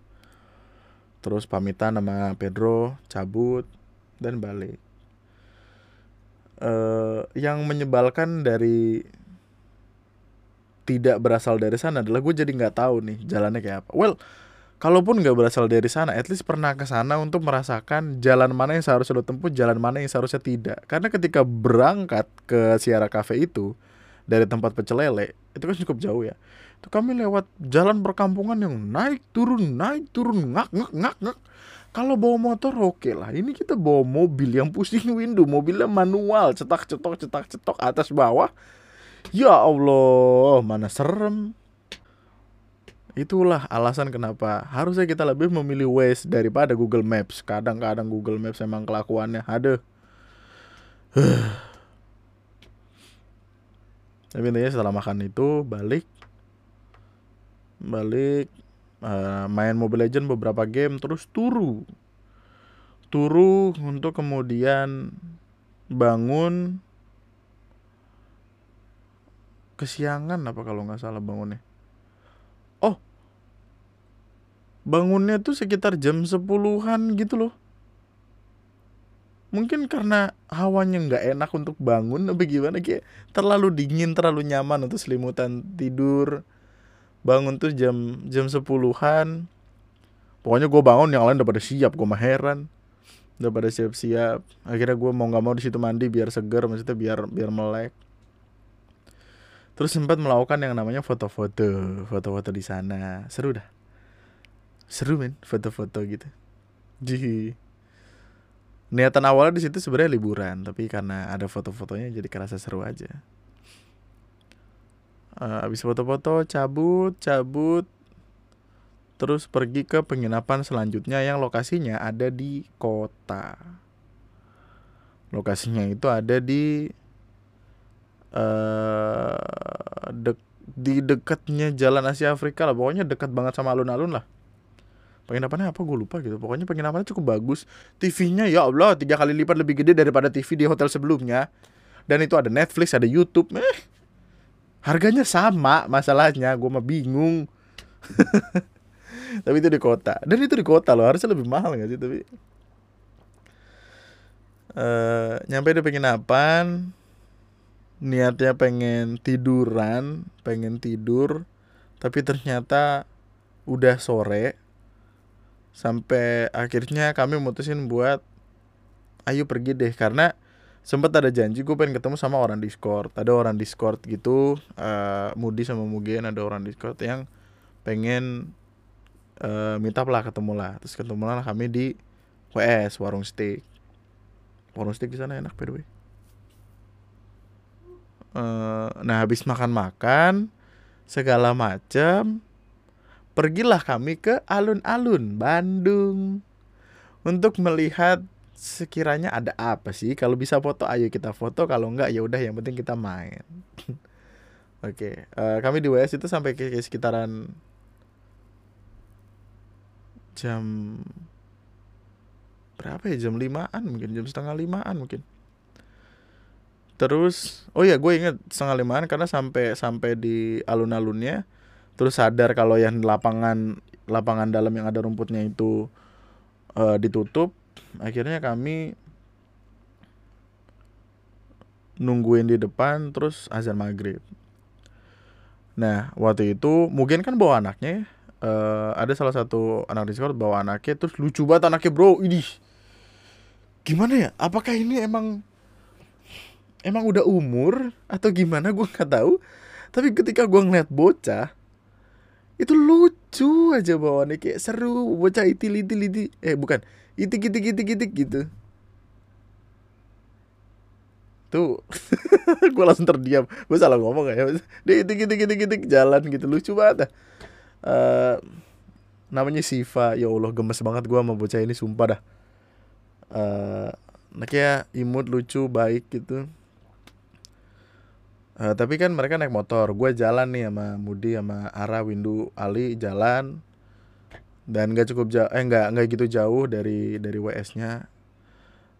Terus pamitan sama Pedro cabut dan balik. Uh, yang menyebalkan dari tidak berasal dari sana adalah gue jadi nggak tahu nih jalannya kayak apa well kalaupun nggak berasal dari sana, at least pernah ke sana untuk merasakan jalan mana yang seharusnya lo tempuh, jalan mana yang seharusnya tidak. Karena ketika berangkat ke Sierra Cafe itu dari tempat pecel lele, itu kan cukup jauh ya. Itu kami lewat jalan perkampungan yang naik turun naik turun ngak ngak ngak ngak. Kalau bawa motor oke okay lah. Ini kita bawa mobil yang pusing window, mobilnya manual, cetak cetok cetak cetok atas bawah. Ya Allah, mana serem. Itulah alasan kenapa harusnya kita lebih memilih Waze daripada Google Maps. Kadang-kadang Google Maps emang kelakuannya ada. Tapi intinya setelah makan itu balik balik uh, main Mobile Legend beberapa game terus turu. Turu untuk kemudian bangun kesiangan apa kalau nggak salah bangunnya? Bangunnya tuh sekitar jam sepuluhan gitu loh. Mungkin karena hawanya nggak enak untuk bangun apa gimana? Kayak terlalu dingin terlalu nyaman untuk selimutan tidur. Bangun tuh jam jam sepuluhan. Pokoknya gue bangun yang lain udah pada siap gue mah heran. Udah pada siap-siap. Akhirnya gue mau nggak mau di situ mandi biar seger maksudnya biar biar melek terus sempat melakukan yang namanya foto-foto foto-foto di sana. Seru dah. Seru men foto-foto gitu. Jadi niatan awalnya di situ sebenarnya liburan tapi karena ada foto-fotonya jadi kerasa seru aja. Uh, habis foto-foto cabut cabut. Terus pergi ke penginapan selanjutnya yang lokasinya ada di kota. Lokasinya itu ada di uh, dek di dekatnya Jalan Asia Afrika lah. Pokoknya dekat banget sama alun-alun lah. Penginapannya apa? Gue lupa gitu. Pokoknya penginapannya cukup bagus. TV-nya ya Allah tiga kali lipat lebih gede daripada TV di hotel sebelumnya. Dan itu ada Netflix ada YouTube. Eh harganya sama masalahnya. Gue mah bingung. Tapi itu di kota. Dan itu di kota loh. Harusnya lebih mahal gak sih? Tapi uh, nyampe di penginapan niatnya pengen tiduran pengen tidur tapi ternyata udah sore. Sampai akhirnya kami mutusin buat ayo pergi deh karena sempat ada janji gue pengen ketemu sama orang Discord. Ada orang Discord gitu uh, Mudi sama Mugen ada orang Discord yang pengen uh, up lah ketemu lah. Terus ketemu lah kami di WS warung steak. Warung steak di sana enak by the way uh, nah habis makan-makan segala macam pergilah kami ke alun-alun Bandung. Untuk melihat sekiranya ada apa sih? Kalau bisa foto ayo kita foto. Kalau enggak ya udah yang penting kita main. Oke okay. uh, eh, kami di WS itu sampai ke, ke sekitaran jam berapa ya? Jam limaan mungkin jam setengah limaan mungkin terus oh ya gue inget setengah limaan karena sampai sampai di alun-alunnya terus sadar kalau yang lapangan lapangan dalam yang ada rumputnya itu uh, ditutup akhirnya kami nungguin di depan terus azan maghrib. Nah waktu itu mungkin kan bawa anaknya uh, ada salah satu anak Discord bawa anaknya terus lucu banget anaknya bro ini. Gimana ya? Apakah ini emang emang udah umur? Atau gimana? Gue nggak tahu. Tapi ketika gue ngeliat bocah itu lucu aja bawaannya. Kayak seru. Bocah itil itil itil. Eh bukan. Itik itik itik itik gitu. Tuh. Gue langsung terdiam. Gue salah ngomong ya. Dia itik itik itik itik. Jalan gitu. Lucu banget uh, namanya Siva. Ya Allah gemes banget gue sama bocah ini. Sumpah dah. Uh, anaknya imut lucu baik gitu uh, tapi kan mereka naik motor. Gue jalan nih sama Mudi sama Ara Windu Ali jalan. Dan gak cukup jauh eh nggak nggak gitu jauh dari dari WS-nya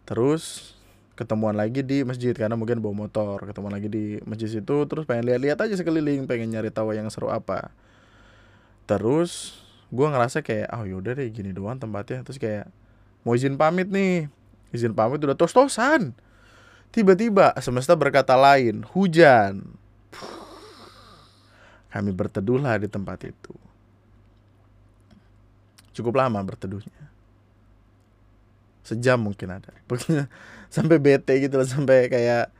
terus ketemuan lagi di masjid karena mungkin bawa motor. Ketemuan lagi di masjid itu terus pengen lihat-lihat aja sekeliling pengen nyari tahu yang seru apa. Terus gue ngerasa kayak oh yaudah deh gini doang tempatnya. Terus kayak mau izin pamit nih. Izin pamit udah tos-tosan tiba-tiba semesta berkata lain hujan. Kami berteduhlah di tempat itu. Cukup lama berteduhnya. Sejam mungkin ada sampai bete gitu loh sampai kayak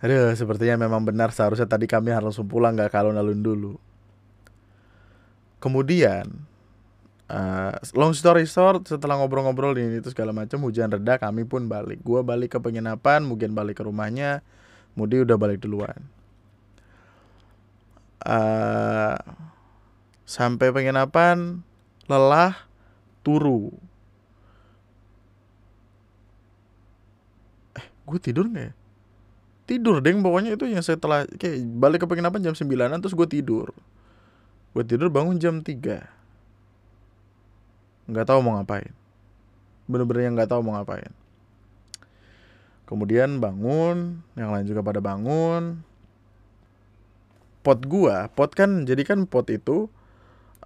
aduh sepertinya memang benar seharusnya tadi kami harus pulang nggak kalau alun dulu. Kemudian uh, long story short setelah ngobrol-ngobrol ini itu segala macam hujan reda kami pun balik gua balik ke penginapan mungkin balik ke rumahnya Mudi udah balik duluan uh, sampai penginapan lelah, turu. Eh, gue tidur gak ya? Tidur deng pokoknya itu yang setelah kayak balik ke penginapan jam 9 terus gue tidur. Gue tidur bangun jam 3. Nggak tahu mau ngapain. Bener-bener yang nggak tahu mau ngapain. Kemudian bangun, yang lain juga pada bangun. Pot gua, pot kan jadi kan pot itu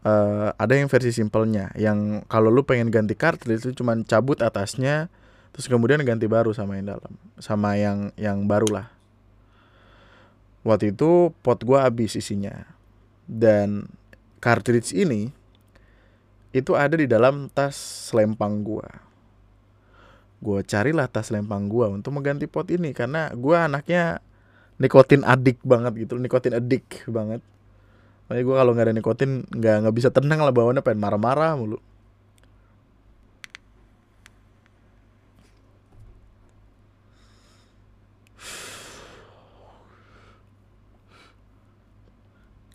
uh, ada yang versi simpelnya yang kalau lu pengen ganti cartridge itu cuma cabut atasnya terus kemudian ganti baru sama yang dalam sama yang yang baru lah waktu itu pot gua habis isinya dan cartridge ini itu ada di dalam tas selempang gua. Gue carilah tas lempang gue untuk mengganti pot ini karena gue anaknya nikotin adik banget gitu nikotin adik banget. Makanya gue kalau nggak ada nikotin nggak nggak bisa tenang lah bawaannya pengen marah-marah mulu.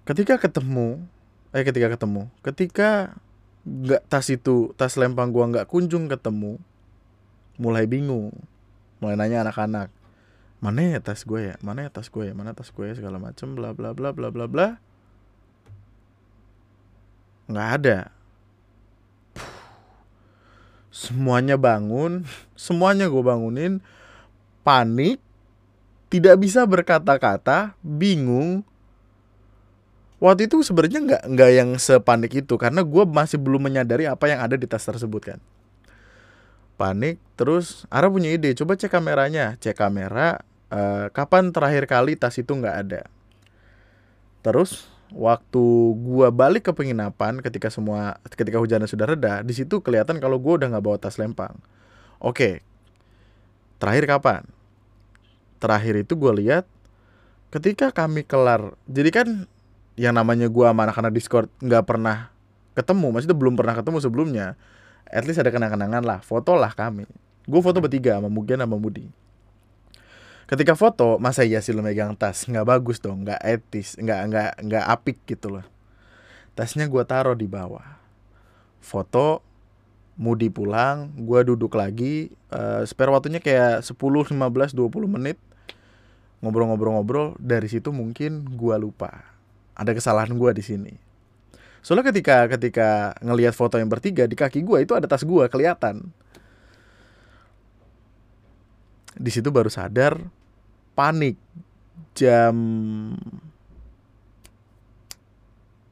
Ketika ketemu eh ketika ketemu ketika nggak tas itu tas lempang gua nggak kunjung ketemu mulai bingung mulai nanya anak-anak mana ya tas gue ya? Mana ya tas gue ya? Mana tas gue ya? segala macem bla bla bla bla bla bla. Nggak ada. Semuanya bangun semuanya gue bangunin panik tidak bisa berkata-kata bingung waktu itu sebenarnya nggak nggak yang sepanik itu karena gue masih belum menyadari apa yang ada di tas tersebut kan. Panik terus Ara punya ide coba cek kameranya. Cek kamera uh, kapan terakhir kali tas itu nggak ada. Terus waktu gua balik ke penginapan ketika semua ketika hujannya sudah reda di situ kelihatan kalau gua udah nggak bawa tas lempang. Oke terakhir kapan? Terakhir itu gua lihat ketika kami kelar jadi kan yang namanya gua sama anak-anak discord nggak pernah ketemu maksudnya belum pernah ketemu sebelumnya at least ada kenang-kenangan lah foto lah kami. Gue foto bertiga sama Mugen sama Mudi ketika foto masa iya sih lo megang tas? Nggak bagus dong nggak etis nggak nggak nggak apik gitu loh. Tasnya gue taruh di bawah. Foto Mudi pulang gue duduk lagi uh, spare waktunya kayak 10 15 20 menit. Ngobrol-ngobrol-ngobrol dari situ mungkin gue lupa ada kesalahan gue di sini Soalnya ketika ketika ngelihat foto yang bertiga di kaki gue itu ada tas gue kelihatan. Di situ baru sadar panik jam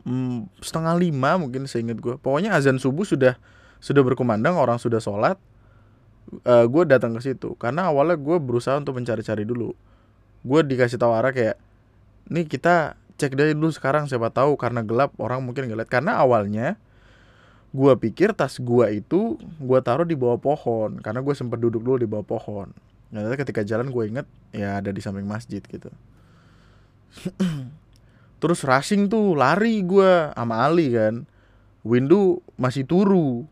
hmm, setengah lima mungkin seingat gue. Pokoknya azan subuh sudah sudah berkumandang orang sudah sholat. Uh, gue datang ke situ karena awalnya gue berusaha untuk mencari-cari dulu. Gue dikasih tahu arah kayak, nih kita cek dari dulu sekarang siapa tahu karena gelap orang mungkin nggak lihat karena awalnya gua pikir tas gua itu gua taruh di bawah pohon karena gue sempat duduk dulu di bawah pohon. Ternyata ketika jalan gue inget ya ada di samping masjid gitu. Terus rushing tuh lari gua sama Ali kan. Windu masih turu.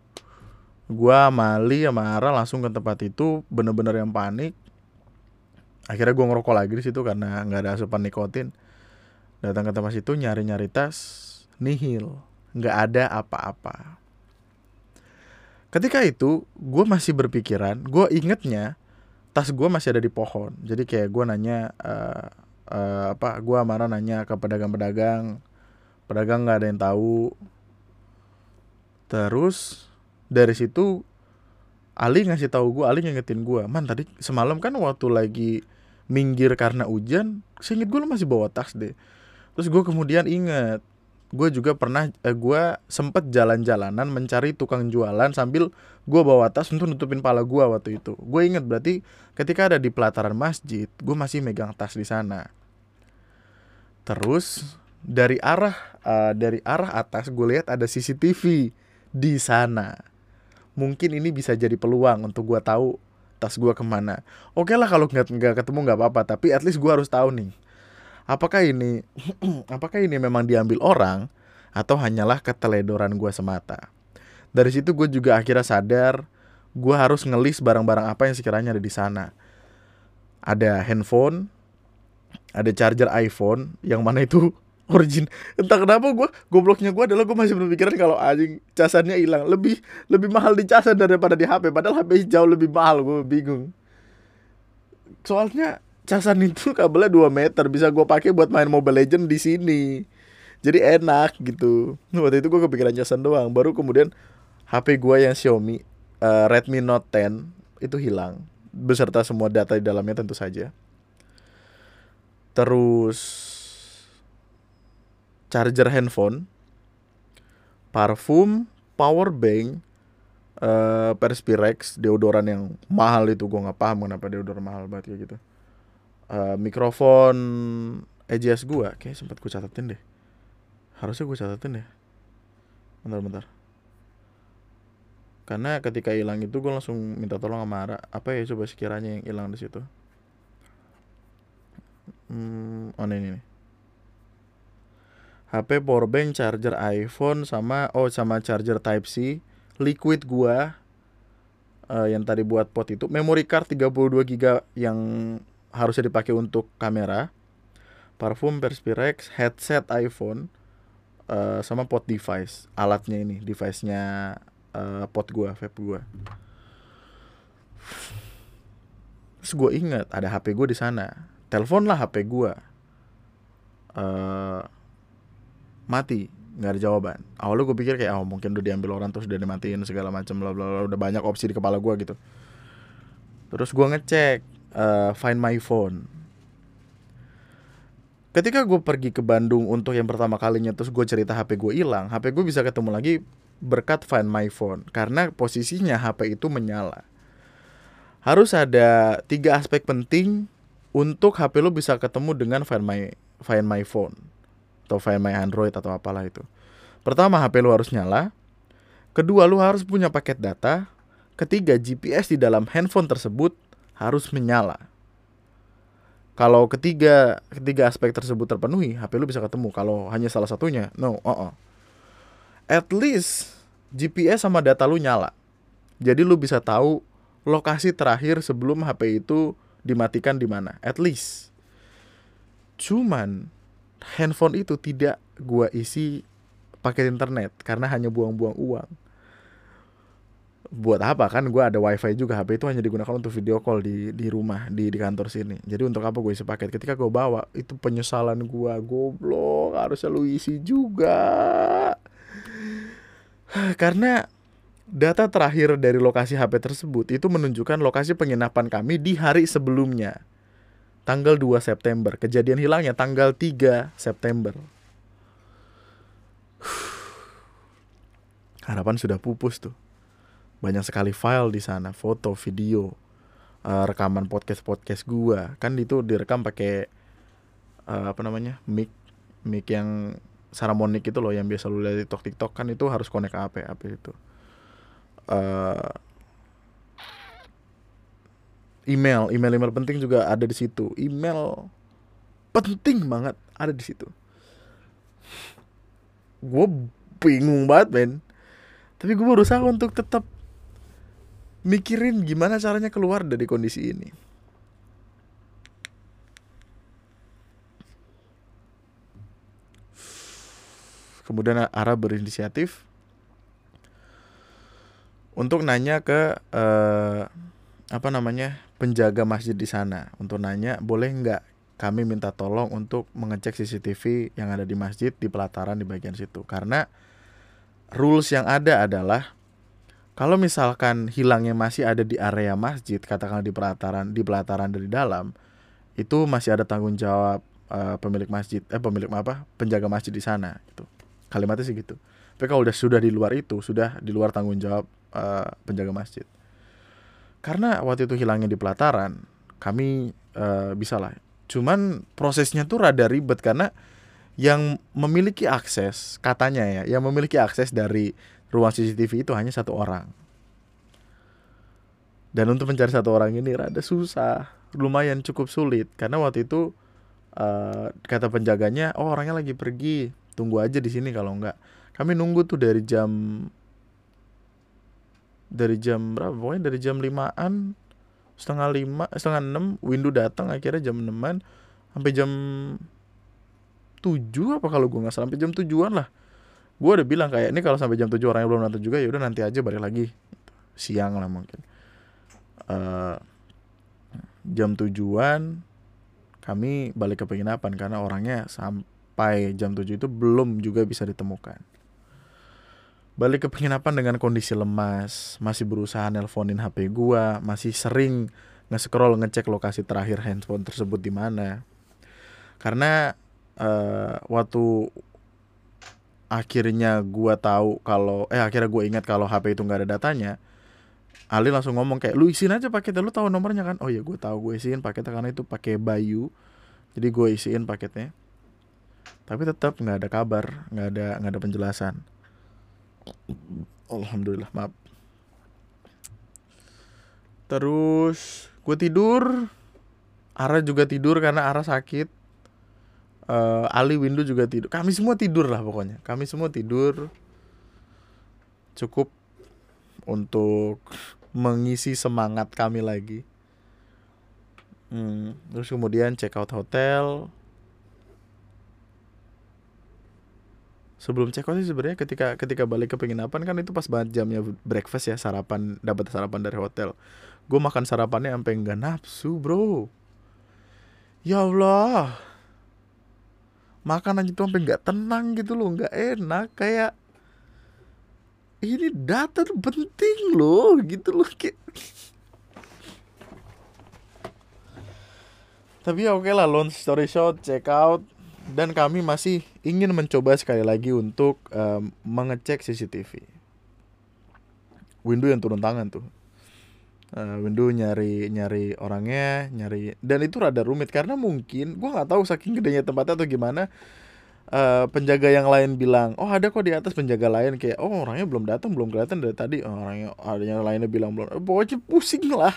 Gua sama Ali sama Ara langsung ke tempat itu bener-bener yang panik. Akhirnya gua ngerokok lagi di situ karena nggak ada asupan nikotin datang ke tempat situ nyari-nyari tas nihil. Nggak ada apa-apa. Ketika itu gue masih berpikiran gue ingetnya tas gue masih ada di pohon. Jadi kayak gue nanya uh, uh, apa gue marah nanya ke pedagang-pedagang. Pedagang nggak ada yang tahu. Terus dari situ Ali ngasih tahu gue Ali ngingetin gue man tadi semalam kan waktu lagi minggir karena hujan seinget gue lo masih bawa tas deh terus gue kemudian inget gue juga pernah eh, gue sempet jalan-jalanan mencari tukang jualan sambil gue bawa tas untuk nutupin pala gue waktu itu. Gue inget berarti ketika ada di pelataran masjid gue masih megang tas di sana. Terus dari arah uh, dari arah atas gue lihat ada CCTV di sana. Mungkin ini bisa jadi peluang untuk gue tahu tas gue ke mana. Oke lah kalau nggak nggak ketemu nggak apa-apa tapi at least gue harus tahu nih apakah ini apakah ini memang diambil orang atau hanyalah keteledoran gue semata? Dari situ gue juga akhirnya sadar gue harus ngelis barang-barang apa yang sekiranya ada di sana. Ada handphone ada charger iPhone yang mana itu origin. Entah kenapa gue gobloknya gue adalah gue masih berpikiran kalau anjing casannya hilang. Lebih lebih mahal di casan daripada di HP padahal HP jauh lebih mahal gue bingung. Soalnya casan itu kabelnya 2 meter bisa gue pakai buat main Mobile Legend di sini. Jadi enak gitu. Waktu itu gue kepikiran casan doang. Baru kemudian HP gue yang Xiaomi uh, Redmi Note 10 itu hilang. Beserta semua data di dalamnya tentu saja. Terus charger handphone parfum power bank uh, Perspirex deodoran yang mahal itu gue nggak paham kenapa deodoran mahal banget kayak gitu uh, mikrofon EJS gua kayak sempat gue catetin deh. Harusnya gue catetin deh. Bentar bentar. Karena ketika hilang itu gue langsung minta tolong sama Ara. Apa ya coba sekiranya yang hilang di situ? Hmm, oh ini nih HP powerbank charger iPhone sama oh sama charger Type C liquid gua uh, yang tadi buat pot itu memory card 32 GB yang harusnya dipakai untuk kamera parfum Perspirex headset iPhone uh, sama pot device alatnya ini device-nya uh, pot gua vape gua. Terus gue ingat ada HP gue di sana. Telepon lah HP gua. Uh, mati. Nggak ada jawaban. Awalnya gue pikir kayak oh mungkin udah diambil orang terus udah dimatiin segala macam bla bla udah banyak opsi di kepala gue gitu. Terus gue ngecek uh, find my phone ketika gue pergi ke Bandung untuk yang pertama kalinya terus gue cerita HP gue hilang HP gue bisa ketemu lagi berkat Find My Phone karena posisinya HP itu menyala. Harus ada tiga aspek penting untuk HP lo bisa ketemu dengan Find My Find My Phone atau Find My Android atau apalah itu. Pertama HP lo harus nyala. Kedua lo harus punya paket data. Ketiga GPS di dalam handphone tersebut harus menyala. Kalau ketiga ketiga aspek tersebut terpenuhi, HP lu bisa ketemu. Kalau hanya salah satunya, no, uh -uh at least GPS sama data lu nyala. Jadi lu bisa tahu lokasi terakhir sebelum HP itu dimatikan di mana. At least. Cuman handphone itu tidak gua isi paket internet karena hanya buang-buang uang. Buat apa kan gua ada wifi juga HP itu hanya digunakan untuk video call di di rumah di di kantor sini. Jadi untuk apa gue isi paket? Ketika gue bawa itu penyesalan gua goblok harusnya lu isi juga. Karena data terakhir dari lokasi HP tersebut itu menunjukkan lokasi penginapan kami di hari sebelumnya. Tanggal 2 September. Kejadian hilangnya tanggal 3 September. Harapan sudah pupus tuh. Banyak sekali file di sana, foto, video, uh, rekaman podcast-podcast gua. Kan itu direkam pakai uh, apa namanya? mic mic yang Saramonic itu loh yang biasa lu lihat di TikTok TikTok kan itu harus connect ke HP HP itu. Uh, email, email email penting juga ada di situ. Email penting banget ada di situ. Gue bingung banget men. Tapi gue berusaha untuk tetap mikirin gimana caranya keluar dari kondisi ini. kemudian Arab berinisiatif untuk nanya ke eh, apa namanya penjaga masjid di sana untuk nanya boleh nggak kami minta tolong untuk mengecek CCTV yang ada di masjid di pelataran di bagian situ karena rules yang ada adalah kalau misalkan hilangnya masih ada di area masjid katakanlah di pelataran di pelataran dari dalam itu masih ada tanggung jawab uh, pemilik masjid eh pemilik apa penjaga masjid di sana gitu. Kalimatnya sih gitu. Tapi kalau udah sudah di luar itu sudah di luar tanggung jawab uh, penjaga masjid. Karena waktu itu hilangnya di pelataran kami uh, bisa lah. Cuman prosesnya tuh rada ribet karena yang memiliki akses katanya ya yang memiliki akses dari ruang CCTV itu hanya satu orang. Dan untuk mencari satu orang ini rada susah. Lumayan cukup sulit. Karena waktu itu uh, kata penjaganya oh orangnya lagi pergi. Tunggu aja di sini kalau enggak. Kami nunggu tuh dari jam dari jam berapa? Pokoknya dari jam limaan setengah lima setengah enam window datang akhirnya jam enaman sampai jam tujuh apa kalau gue nggak sampai jam tujuan lah gue udah bilang kayak ini kalau sampai jam tujuh orangnya belum datang juga ya udah nanti aja balik lagi siang lah mungkin uh, jam tujuan kami balik ke penginapan karena orangnya sampai jam 7 itu belum juga bisa ditemukan. Balik ke penginapan dengan kondisi lemas, masih berusaha nelponin HP gua, masih sering nge-scroll ngecek lokasi terakhir handphone tersebut di mana. Karena uh, waktu akhirnya gua tahu kalau eh akhirnya gua ingat kalau HP itu nggak ada datanya, Ali langsung ngomong kayak lu isiin aja paketnya lu tahu nomornya kan? Oh iya gue tahu gue isiin paketnya karena itu pakai Bayu jadi gue isiin paketnya. Tapi tetap nggak ada kabar nggak ada nggak ada penjelasan. Alhamdulillah maaf. Terus gue tidur. Ara juga tidur karena Ara sakit uh, Ali Windu juga tidur. Kami semua tidur lah pokoknya. Kami semua tidur. Cukup untuk mengisi semangat kami lagi. Hmm, terus kemudian check out hotel. Sebelum check out sih sebenarnya ketika ketika balik ke penginapan kan itu pas banget jamnya breakfast ya sarapan dapat sarapan dari hotel. Gue makan sarapannya sampai enggak nafsu bro. Ya Allah makan aja tuh sampai nggak tenang gitu loh nggak enak kayak ini data tuh penting loh gitu loh kayak. Tapi ya oke lah long story short check out. Dan kami masih ingin mencoba sekali lagi untuk um, mengecek CCTV window yang turun tangan tuh uh, Windu nyari nyari orangnya nyari dan itu rada rumit karena mungkin gua nggak tahu saking gedenya tempatnya atau gimana uh, penjaga yang lain bilang oh ada kok di atas penjaga lain. Kayak oh orangnya belum datang belum kelihatan dari tadi. Oh, orangnya ada yang lainnya bilang belum. Pokoknya pusing lah.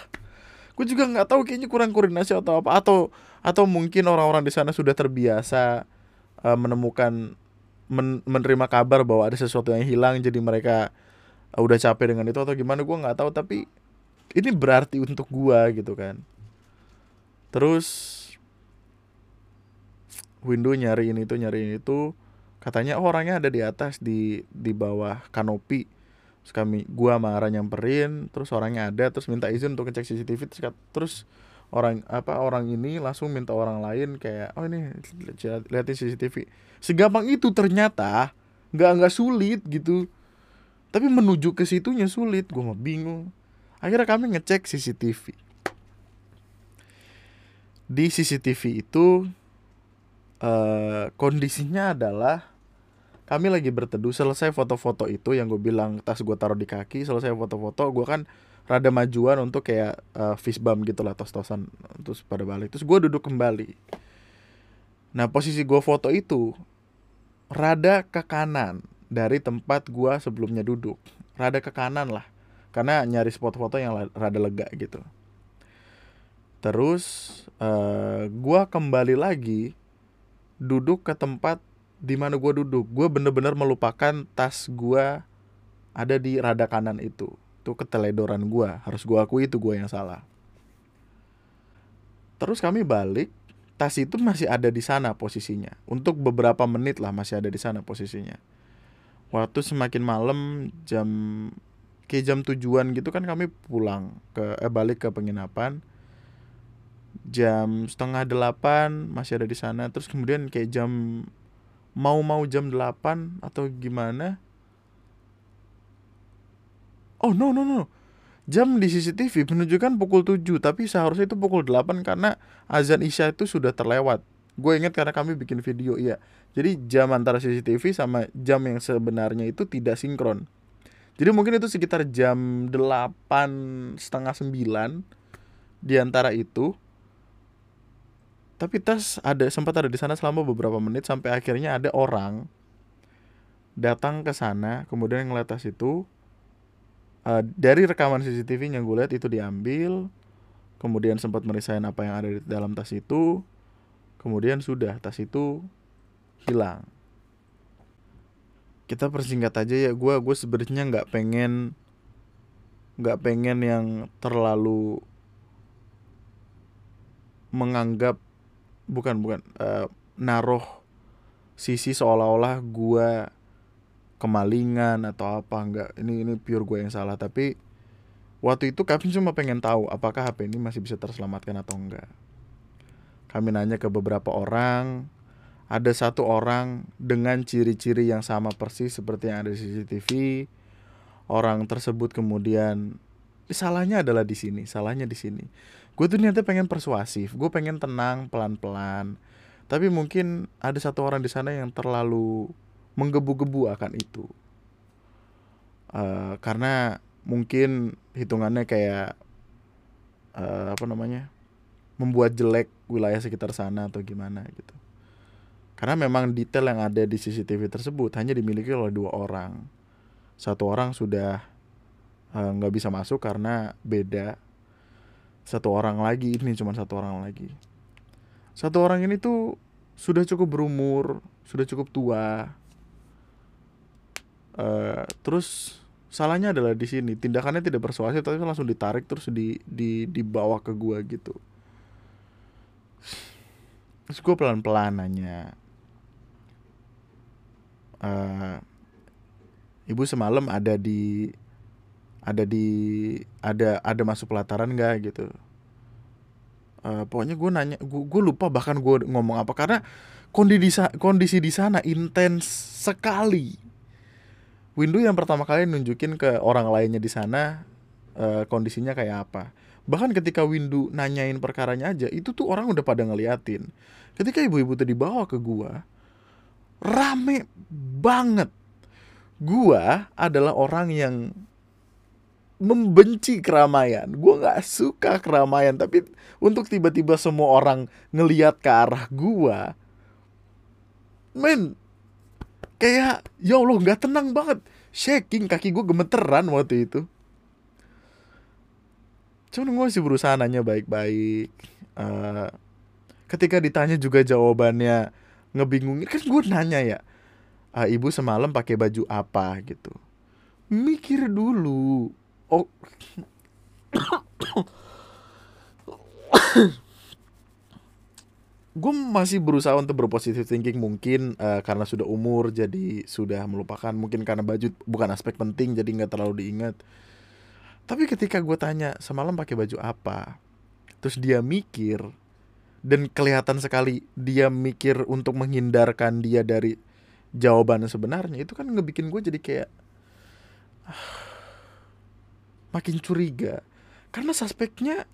Gue juga nggak tahu kayaknya kurang koordinasi atau apa atau atau mungkin orang-orang di sana sudah terbiasa uh, menemukan men menerima kabar bahwa ada sesuatu yang hilang jadi mereka udah capek dengan itu atau gimana gue nggak tahu. Tapi ini berarti untuk gua gitu kan. Terus window nyari ini tuh nyari ini tuh katanya oh, orangnya ada di atas di di bawah kanopi. Terus kami gua marah nyamperin terus orangnya ada terus minta izin untuk ngecek CCTV terus, terus orang apa orang ini langsung minta orang lain kayak oh ini lihatin CCTV segampang itu ternyata nggak nggak sulit gitu. Tapi menuju ke situnya sulit gue mah bingung Akhirnya kami ngecek CCTV. Di CCTV itu uh, kondisinya adalah kami lagi berteduh selesai foto-foto itu yang gue bilang tas gue taruh di kaki selesai foto-foto gue kan rada majuan untuk kayak uh, fist bump gitu lah tos-tosan terus pada balik. Terus gue duduk kembali. Nah posisi gue foto itu rada ke kanan dari tempat gue sebelumnya duduk. Rada ke kanan lah karena nyari spot foto yang rada lega gitu. Terus uh, gua kembali lagi duduk ke tempat di mana gua duduk. Gua bener-bener melupakan tas gua ada di rada kanan itu. Itu keteledoran gua. Harus gua akui itu gua yang salah. Terus kami balik tas itu masih ada di sana posisinya. Untuk beberapa menit lah masih ada di sana posisinya. Waktu semakin malam jam kayak jam tujuan gitu kan kami pulang ke eh, balik ke penginapan. Jam setengah delapan masih ada di sana. Terus kemudian kayak jam mau mau jam delapan atau gimana. Oh no no no. Jam di CCTV menunjukkan pukul 7 tapi seharusnya itu pukul 8 karena azan isya itu sudah terlewat. Gue ingat karena kami bikin video iya. Jadi jam antara CCTV sama jam yang sebenarnya itu tidak sinkron jadi mungkin itu sekitar jam delapan setengah sembilan di antara itu. Tapi tas ada sempat ada di sana selama beberapa menit sampai akhirnya ada orang datang ke sana kemudian ngeliat tas itu. Uh, dari rekaman CCTV yang gue lihat itu diambil kemudian sempat merisain apa yang ada di dalam tas itu. Kemudian sudah tas itu hilang kita persingkat aja ya gue gue sebenarnya nggak pengen nggak pengen yang terlalu menganggap bukan bukan uh, naruh sisi seolah-olah gue kemalingan atau apa nggak. Ini ini pure gue yang salah tapi waktu itu kami cuma pengen tahu apakah HP ini masih bisa terselamatkan atau enggak kami nanya ke beberapa orang ada satu orang dengan ciri-ciri yang sama persis seperti yang ada di CCTV. Orang tersebut kemudian salahnya adalah di sini, salahnya di sini. Gue tuh niatnya pengen persuasif, gue pengen tenang pelan-pelan. Tapi mungkin ada satu orang di sana yang terlalu menggebu-gebu akan itu. Uh, karena mungkin hitungannya kayak uh, apa namanya membuat jelek wilayah sekitar sana atau gimana gitu. Karena memang detail yang ada di CCTV tersebut hanya dimiliki oleh dua orang. Satu orang sudah eh, nggak uh, bisa masuk karena beda. satu orang lagi ini cuma satu orang lagi satu orang ini tuh sudah cukup berumur sudah cukup tua uh, terus salahnya adalah di sini tindakannya tidak persuasif tapi langsung ditarik terus di di dibawa ke gua gitu terus gue pelan pelan nanya uh, ibu semalam ada di ada di ada ada masuk pelataran nggak gitu. Uh, pokoknya gue nanya gue lupa bahkan gue ngomong apa karena kondisi kondisi di sana intens sekali. Windu yang pertama kali nunjukin ke orang lainnya di sana uh, kondisinya kayak apa. Bahkan ketika Windu nanyain perkaranya aja itu tuh orang udah pada ngeliatin. Ketika ibu-ibu tadi bawa ke gua rame banget gua adalah orang yang membenci keramaian. Gue nggak suka keramaian, tapi untuk tiba-tiba semua orang ngeliat ke arah gue, men, kayak ya Allah nggak tenang banget, shaking kaki gue gemeteran waktu itu. Cuman gue masih berusaha nanya baik-baik. Uh, ketika ditanya juga jawabannya ngebingungin, kan gue nanya ya, uh, ibu semalam pakai baju apa? Gitu. Mikir dulu. Oh. Gue masih berusaha untuk berpositif thinking. Mungkin uh, karena sudah umur jadi sudah melupakan. Mungkin karena baju bukan aspek penting jadi nggak terlalu diingat. Tapi ketika gue tanya semalam pakai baju apa? Terus dia mikir dan kelihatan sekali dia mikir untuk menghindarkan dia dari jawaban sebenarnya. Itu kan ngebikin gue jadi kayak makin curiga. Karena suspeknya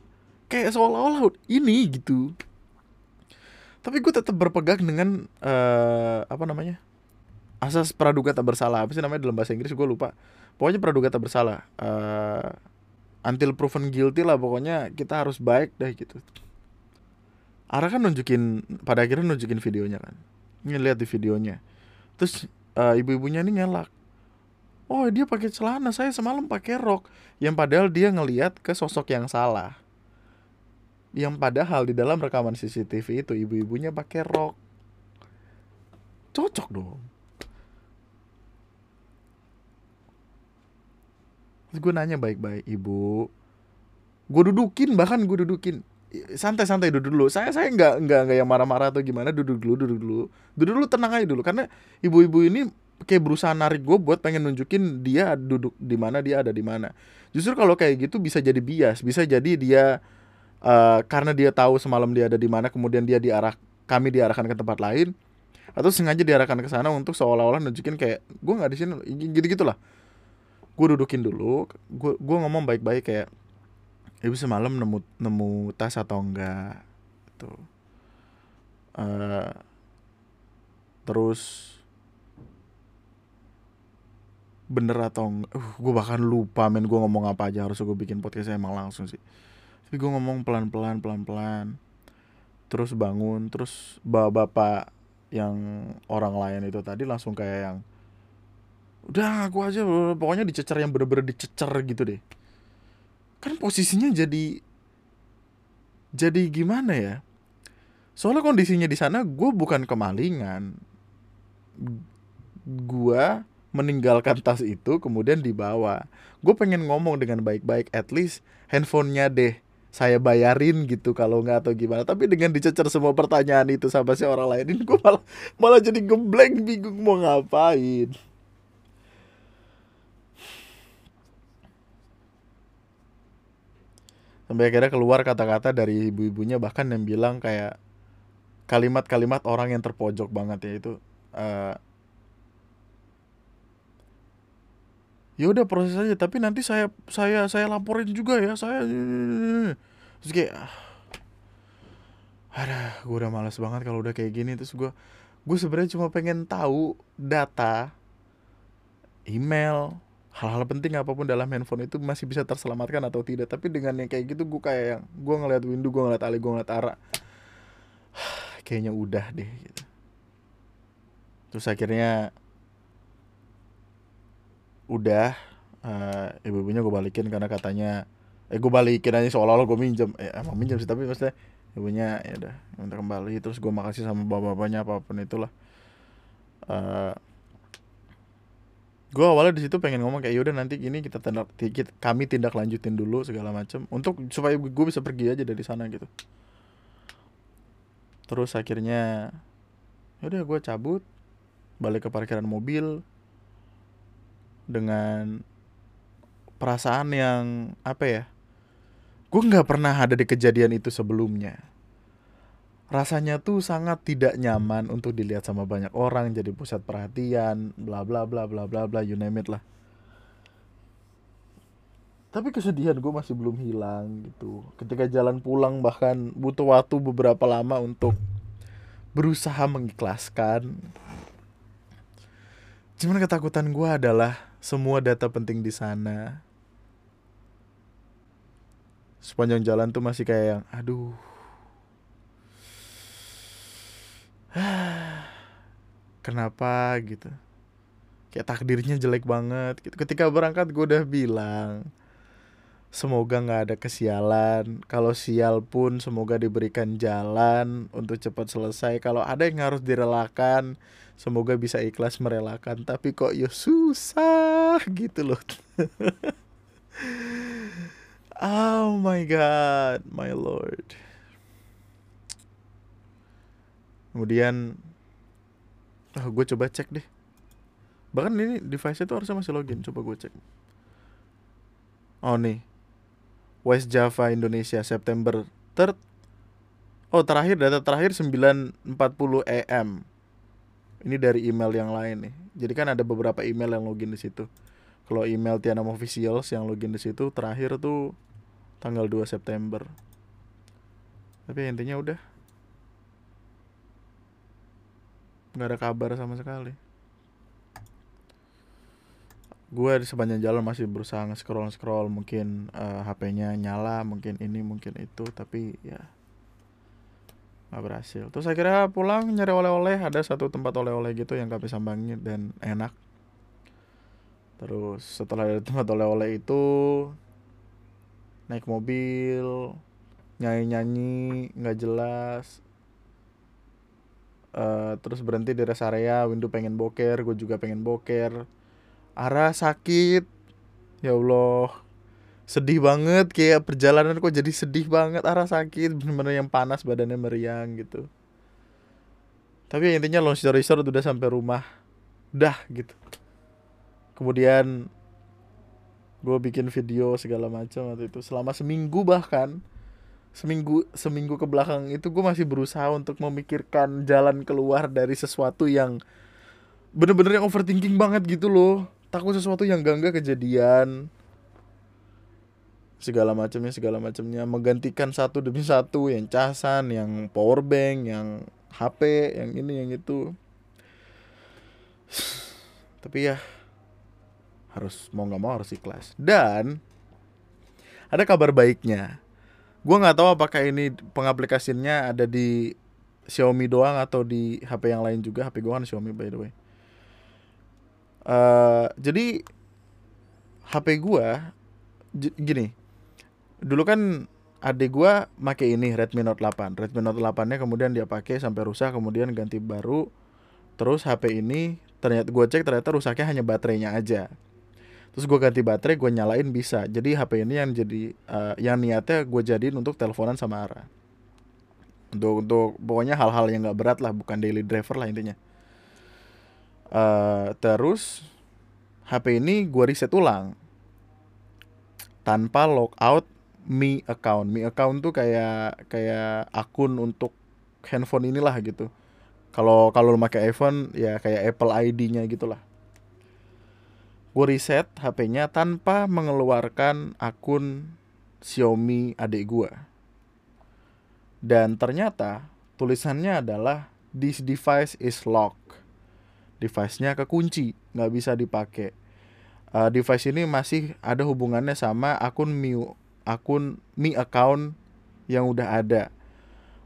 kayak seolah-olah ini gitu. Tapi gue tetap berpegang dengan uh, apa namanya asas praduga tak bersalah. Apa sih namanya dalam bahasa Inggris? Gue lupa. Pokoknya praduga tak bersalah. Uh, until proven guilty lah pokoknya kita harus baik deh gitu Ara kan nunjukin pada akhirnya nunjukin videonya kan. Ini lihat di videonya. Terus uh, ibu-ibunya ini ngelak. Oh dia pakai celana saya semalam pakai rok. Yang padahal dia ngeliat ke sosok yang salah. Yang padahal di dalam rekaman CCTV itu ibu-ibunya pakai rok. Cocok dong. Terus gue nanya baik-baik ibu gue dudukin bahkan gue dudukin santai-santai duduk dulu. Saya saya nggak nggak nggak yang marah-marah atau gimana duduk dulu duduk dulu. Duduk dulu tenang aja dulu. Karena ibu-ibu ini kayak berusaha narik gue buat pengen nunjukin dia duduk di mana dia ada di mana. Justru kalau kayak gitu bisa jadi bias bisa jadi dia uh, karena dia tahu semalam dia ada di mana kemudian dia diarah kami diarahkan ke tempat lain atau sengaja diarahkan ke sana untuk seolah-olah nunjukin kayak gue nggak di sini gitu gitulah gue dudukin dulu gue gue ngomong baik-baik kayak ibu semalam nemu nemu tas atau enggak itu uh, terus bener atau enggak uh, gue bahkan lupa men gue ngomong apa aja harus gue bikin podcast emang langsung sih. Tapi gue ngomong pelan pelan pelan pelan terus bangun terus bawa bapak yang orang lain itu tadi langsung kayak yang udah aku aja pokoknya dicecer yang bener-bener dicecer gitu deh kan posisinya jadi jadi gimana ya? Soalnya kondisinya di sana gue bukan kemalingan. Gue meninggalkan tas itu kemudian dibawa gue pengen ngomong dengan baik-baik at least handphonenya deh saya bayarin gitu kalau nggak atau gimana. Tapi dengan dicecer semua pertanyaan itu sama si orang lain gue malah malah jadi gembleng bingung mau ngapain sampai akhirnya keluar kata-kata dari ibu-ibunya bahkan yang bilang kayak kalimat-kalimat orang yang terpojok banget ya itu uh, ya udah proses aja tapi nanti saya saya saya laporin juga ya saya terus kayak ah, ada gue udah males banget kalau udah kayak gini. Terus gue gue sebenarnya cuma pengen tahu data email hal-hal penting apa pun dalam handphone itu masih bisa terselamatkan atau tidak. Tapi dengan yang kayak gitu gue kayak yang gue ngeliat window gue ngeliat Ali gue ngeliat Ara kayaknya udah deh gitu. Terus akhirnya udah uh, ibu-ibunya gue balikin karena katanya eh gue balikin aja seolah-olah gue minjem. Eh emang minjem sih tapi maksudnya ibunya ya udah minta kembali. Terus gue makasih sama bapak-bapaknya apa pun itulah. Uh, gue awalnya di situ pengen ngomong kayak yaudah nanti ini kita tindak kita, kami tindak lanjutin dulu segala macam untuk supaya gue bisa pergi aja dari sana gitu. Terus akhirnya yaudah gue cabut balik ke parkiran mobil dengan perasaan yang apa ya gue nggak pernah ada di kejadian itu sebelumnya rasanya tuh sangat tidak nyaman untuk dilihat sama banyak orang jadi pusat perhatian bla bla bla bla bla bla you name it lah. Tapi kesedihan gue masih belum hilang gitu. Ketika jalan pulang bahkan butuh waktu beberapa lama untuk berusaha mengikhlaskan. Cuman ketakutan gue adalah semua data penting di sana. Sepanjang jalan tuh masih kayak yang aduh kenapa gitu? Kayak takdirnya jelek banget gitu. Ketika berangkat gue udah bilang semoga nggak ada kesialan. Kalau sial pun semoga diberikan jalan untuk cepat selesai. Kalau ada yang harus direlakan semoga bisa ikhlas merelakan. Tapi kok ya susah gitu loh. Oh my god, my lord. Kemudian, oh, gue coba cek deh. Bahkan ini device itu harusnya masih login. Coba gue cek. Oh nih, West Java Indonesia September 3 Oh terakhir data terakhir 9.40 AM. Ini dari email yang lain nih. Jadi kan ada beberapa email yang login di situ. Kalau email Tianam Officials yang login di situ terakhir tuh tanggal 2 September tapi intinya udah nggak ada kabar sama sekali. Gue di sepanjang jalan masih berusaha nge-scroll scroll mungkin uh, eh, HP-nya nyala mungkin ini mungkin itu tapi ya nggak berhasil. Terus akhirnya pulang nyari oleh-oleh ada satu tempat oleh-oleh gitu yang kami sambangi dan enak. Terus setelah ada tempat oleh-oleh itu naik mobil nyanyi nyanyi nggak jelas uh, terus berhenti di rest area window pengen boker gue juga pengen boker. Arah sakit. Ya allah. Sedih banget kayak perjalanan kok jadi sedih banget arah sakit. Bener-bener yang panas badannya meriang gitu. Tapi intinya long story short udah sampai rumah. Dah gitu. Kemudian gue bikin video segala macam waktu itu. Selama seminggu bahkan seminggu seminggu ke belakang itu gue masih berusaha untuk memikirkan jalan keluar dari sesuatu yang bener-bener yang overthinking banget gitu loh. Takut sesuatu yang gak kejadian. Segala macamnya segala macamnya. Menggantikan satu demi satu yang casan yang power bank yang HP yang ini yang itu. Tapi ya harus mau nggak mau harus ikhlas. Dan ada kabar baiknya gue nggak tahu apakah ini pengaplikasiannya ada di Xiaomi doang atau di HP yang lain juga. HP gue kan Xiaomi by the way. Uh, jadi HP gue gini. Dulu kan adik gue make ini Redmi Note 8 Redmi Note 8 nya kemudian dia pakai sampai rusak kemudian ganti baru. Terus HP ini ternyata gue cek ternyata rusaknya hanya baterainya aja terus gue ganti baterai gue nyalain bisa. Jadi HP ini yang jadi uh, yang niatnya gue jadiin untuk teleponan sama Ara. Untuk untuk pokoknya hal-hal yang nggak berat lah bukan daily driver lah intinya. Uh, terus HP ini gue reset ulang. Tanpa logout Mi account. Mi account tuh kayak kayak akun untuk handphone inilah gitu. Kalau kalau lo pakai iPhone ya kayak Apple ID-nya gitulah gue reset HP-nya tanpa mengeluarkan akun Xiaomi adik gue. Dan ternyata tulisannya adalah this device is locked. Device-nya kekunci, nggak bisa dipakai. Uh, device ini masih ada hubungannya sama akun Mi akun Mi account yang udah ada.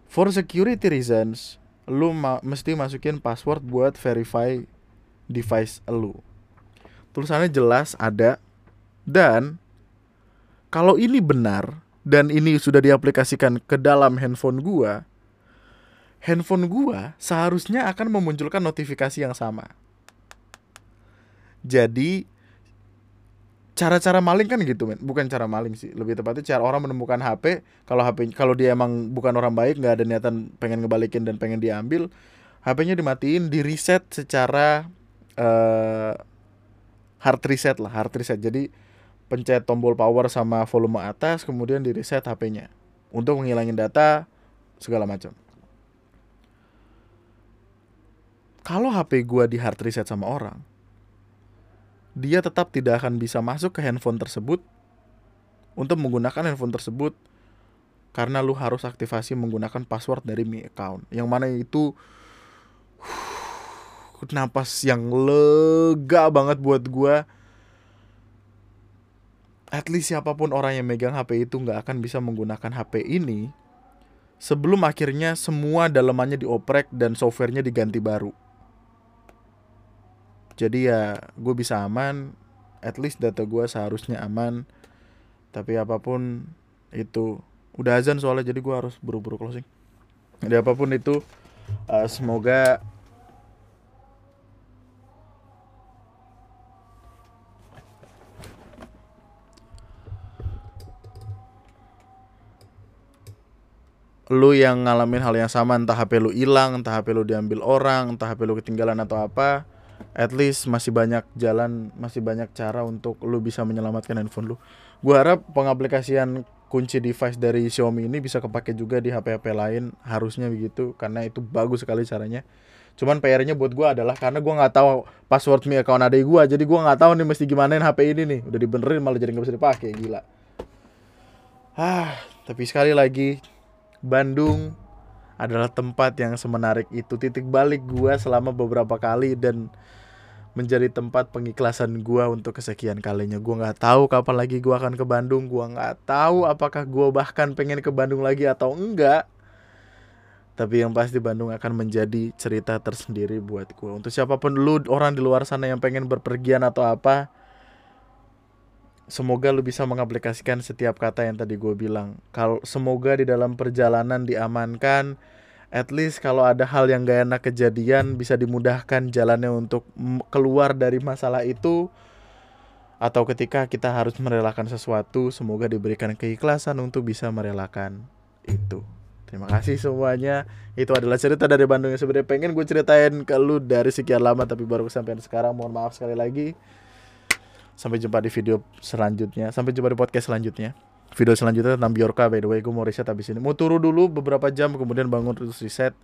For security reasons, lu ma mesti masukin password buat verify device lu tulisannya jelas ada. Dan kalau ini benar dan ini sudah diaplikasikan ke dalam handphone gua, handphone gua seharusnya akan memunculkan notifikasi yang sama. Jadi cara-cara maling kan gitu men. Bukan cara maling sih lebih tepatnya cara orang menemukan HP kalau HP kalau dia emang bukan orang baik nggak ada niatan pengen ngebalikin dan pengen diambil HP-nya dimatiin di reset secara uh, hard reset lah hard reset. Jadi pencet tombol power sama volume atas kemudian di reset HP-nya untuk menghilangin data segala macam. Kalau HP gua di hard reset sama orang dia tetap tidak akan bisa masuk ke handphone tersebut untuk menggunakan handphone tersebut karena lu harus aktivasi menggunakan password dari Mi account. Yang mana itu napas yang lega banget buat gua. At least siapa pun orang yang megang HP itu nggak akan bisa menggunakan HP ini sebelum akhirnya semua dalemannya dioprek dan softwarenya diganti baru. Jadi ya gue bisa aman. At least data gue seharusnya aman. Tapi apa pun itu udah azan soalnya jadi gue harus buru-buru closing. Jadi apa pun itu uh, semoga lu yang ngalamin hal yang sama entah HP lu hilang, entah HP lu diambil orang, entah HP lu ketinggalan atau apa, at least masih banyak jalan masih banyak cara untuk lu bisa menyelamatkan handphone lu. Gua harap pengaplikasian kunci device dari Xiaomi ini bisa kepake juga di HP-HP lain harusnya begitu karena itu bagus sekali caranya. Cuman PR-nya buat gua adalah karena gua nggak tahu password mi account adek gua jadi gua nggak tahu nih mesti gimanain HP ini nih. Udah dibenerin malah jadi nggak bisa dipakai gila. Ah tapi sekali lagi Bandung adalah tempat yang semenarik itu titik balik gua selama beberapa kali dan menjadi tempat pengikhlasan gua untuk kesekian kalinya. Gua nggak tahu kapan lagi gua akan ke Bandung. Gua nggak tahu apakah gua bahkan pengen ke Bandung lagi atau enggak. Tapi yang pasti Bandung akan menjadi cerita tersendiri buat gua. Untuk siapa pun lu orang di luar sana yang pengen berpergian atau apa, semoga lu bisa mengaplikasikan setiap kata yang tadi gue bilang. Kalau semoga di dalam perjalanan diamankan, at least kalau ada hal yang gak enak kejadian bisa dimudahkan jalannya untuk keluar dari masalah itu. Atau ketika kita harus merelakan sesuatu semoga diberikan keikhlasan untuk bisa merelakan itu. Terima kasih semuanya. Itu adalah cerita dari Bandung yang sebenarnya pengen gue ceritain ke lu dari sekian lama tapi baru sampai sekarang mohon maaf sekali lagi sampai jumpa di video selanjutnya. Sampai jumpa di podcast selanjutnya. Video selanjutnya tentang Bjorka by the way. Gue mau riset habis ini. Mau turu dulu beberapa jam kemudian bangun terus riset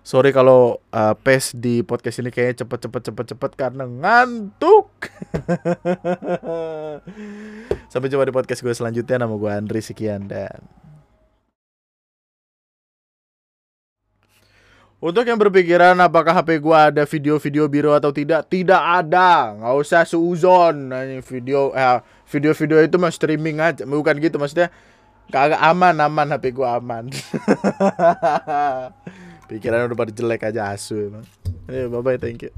sorry kalau uh, pace di podcast ini kayaknya cepet cepet cepet cepet karena ngantuk. Sampai jumpa di podcast gue selanjutnya. Nama gue Andri sekian dan Untuk yang berpikiran apakah HP gua ada video-video biru atau tidak, tidak ada. Nggak usah seuzon. Nah, video eh, video-video itu mah streaming aja, bukan gitu maksudnya. Kagak aman, aman HP gua aman. Pikiran udah pada jelek aja asu emang. Ya, bye bye, thank you.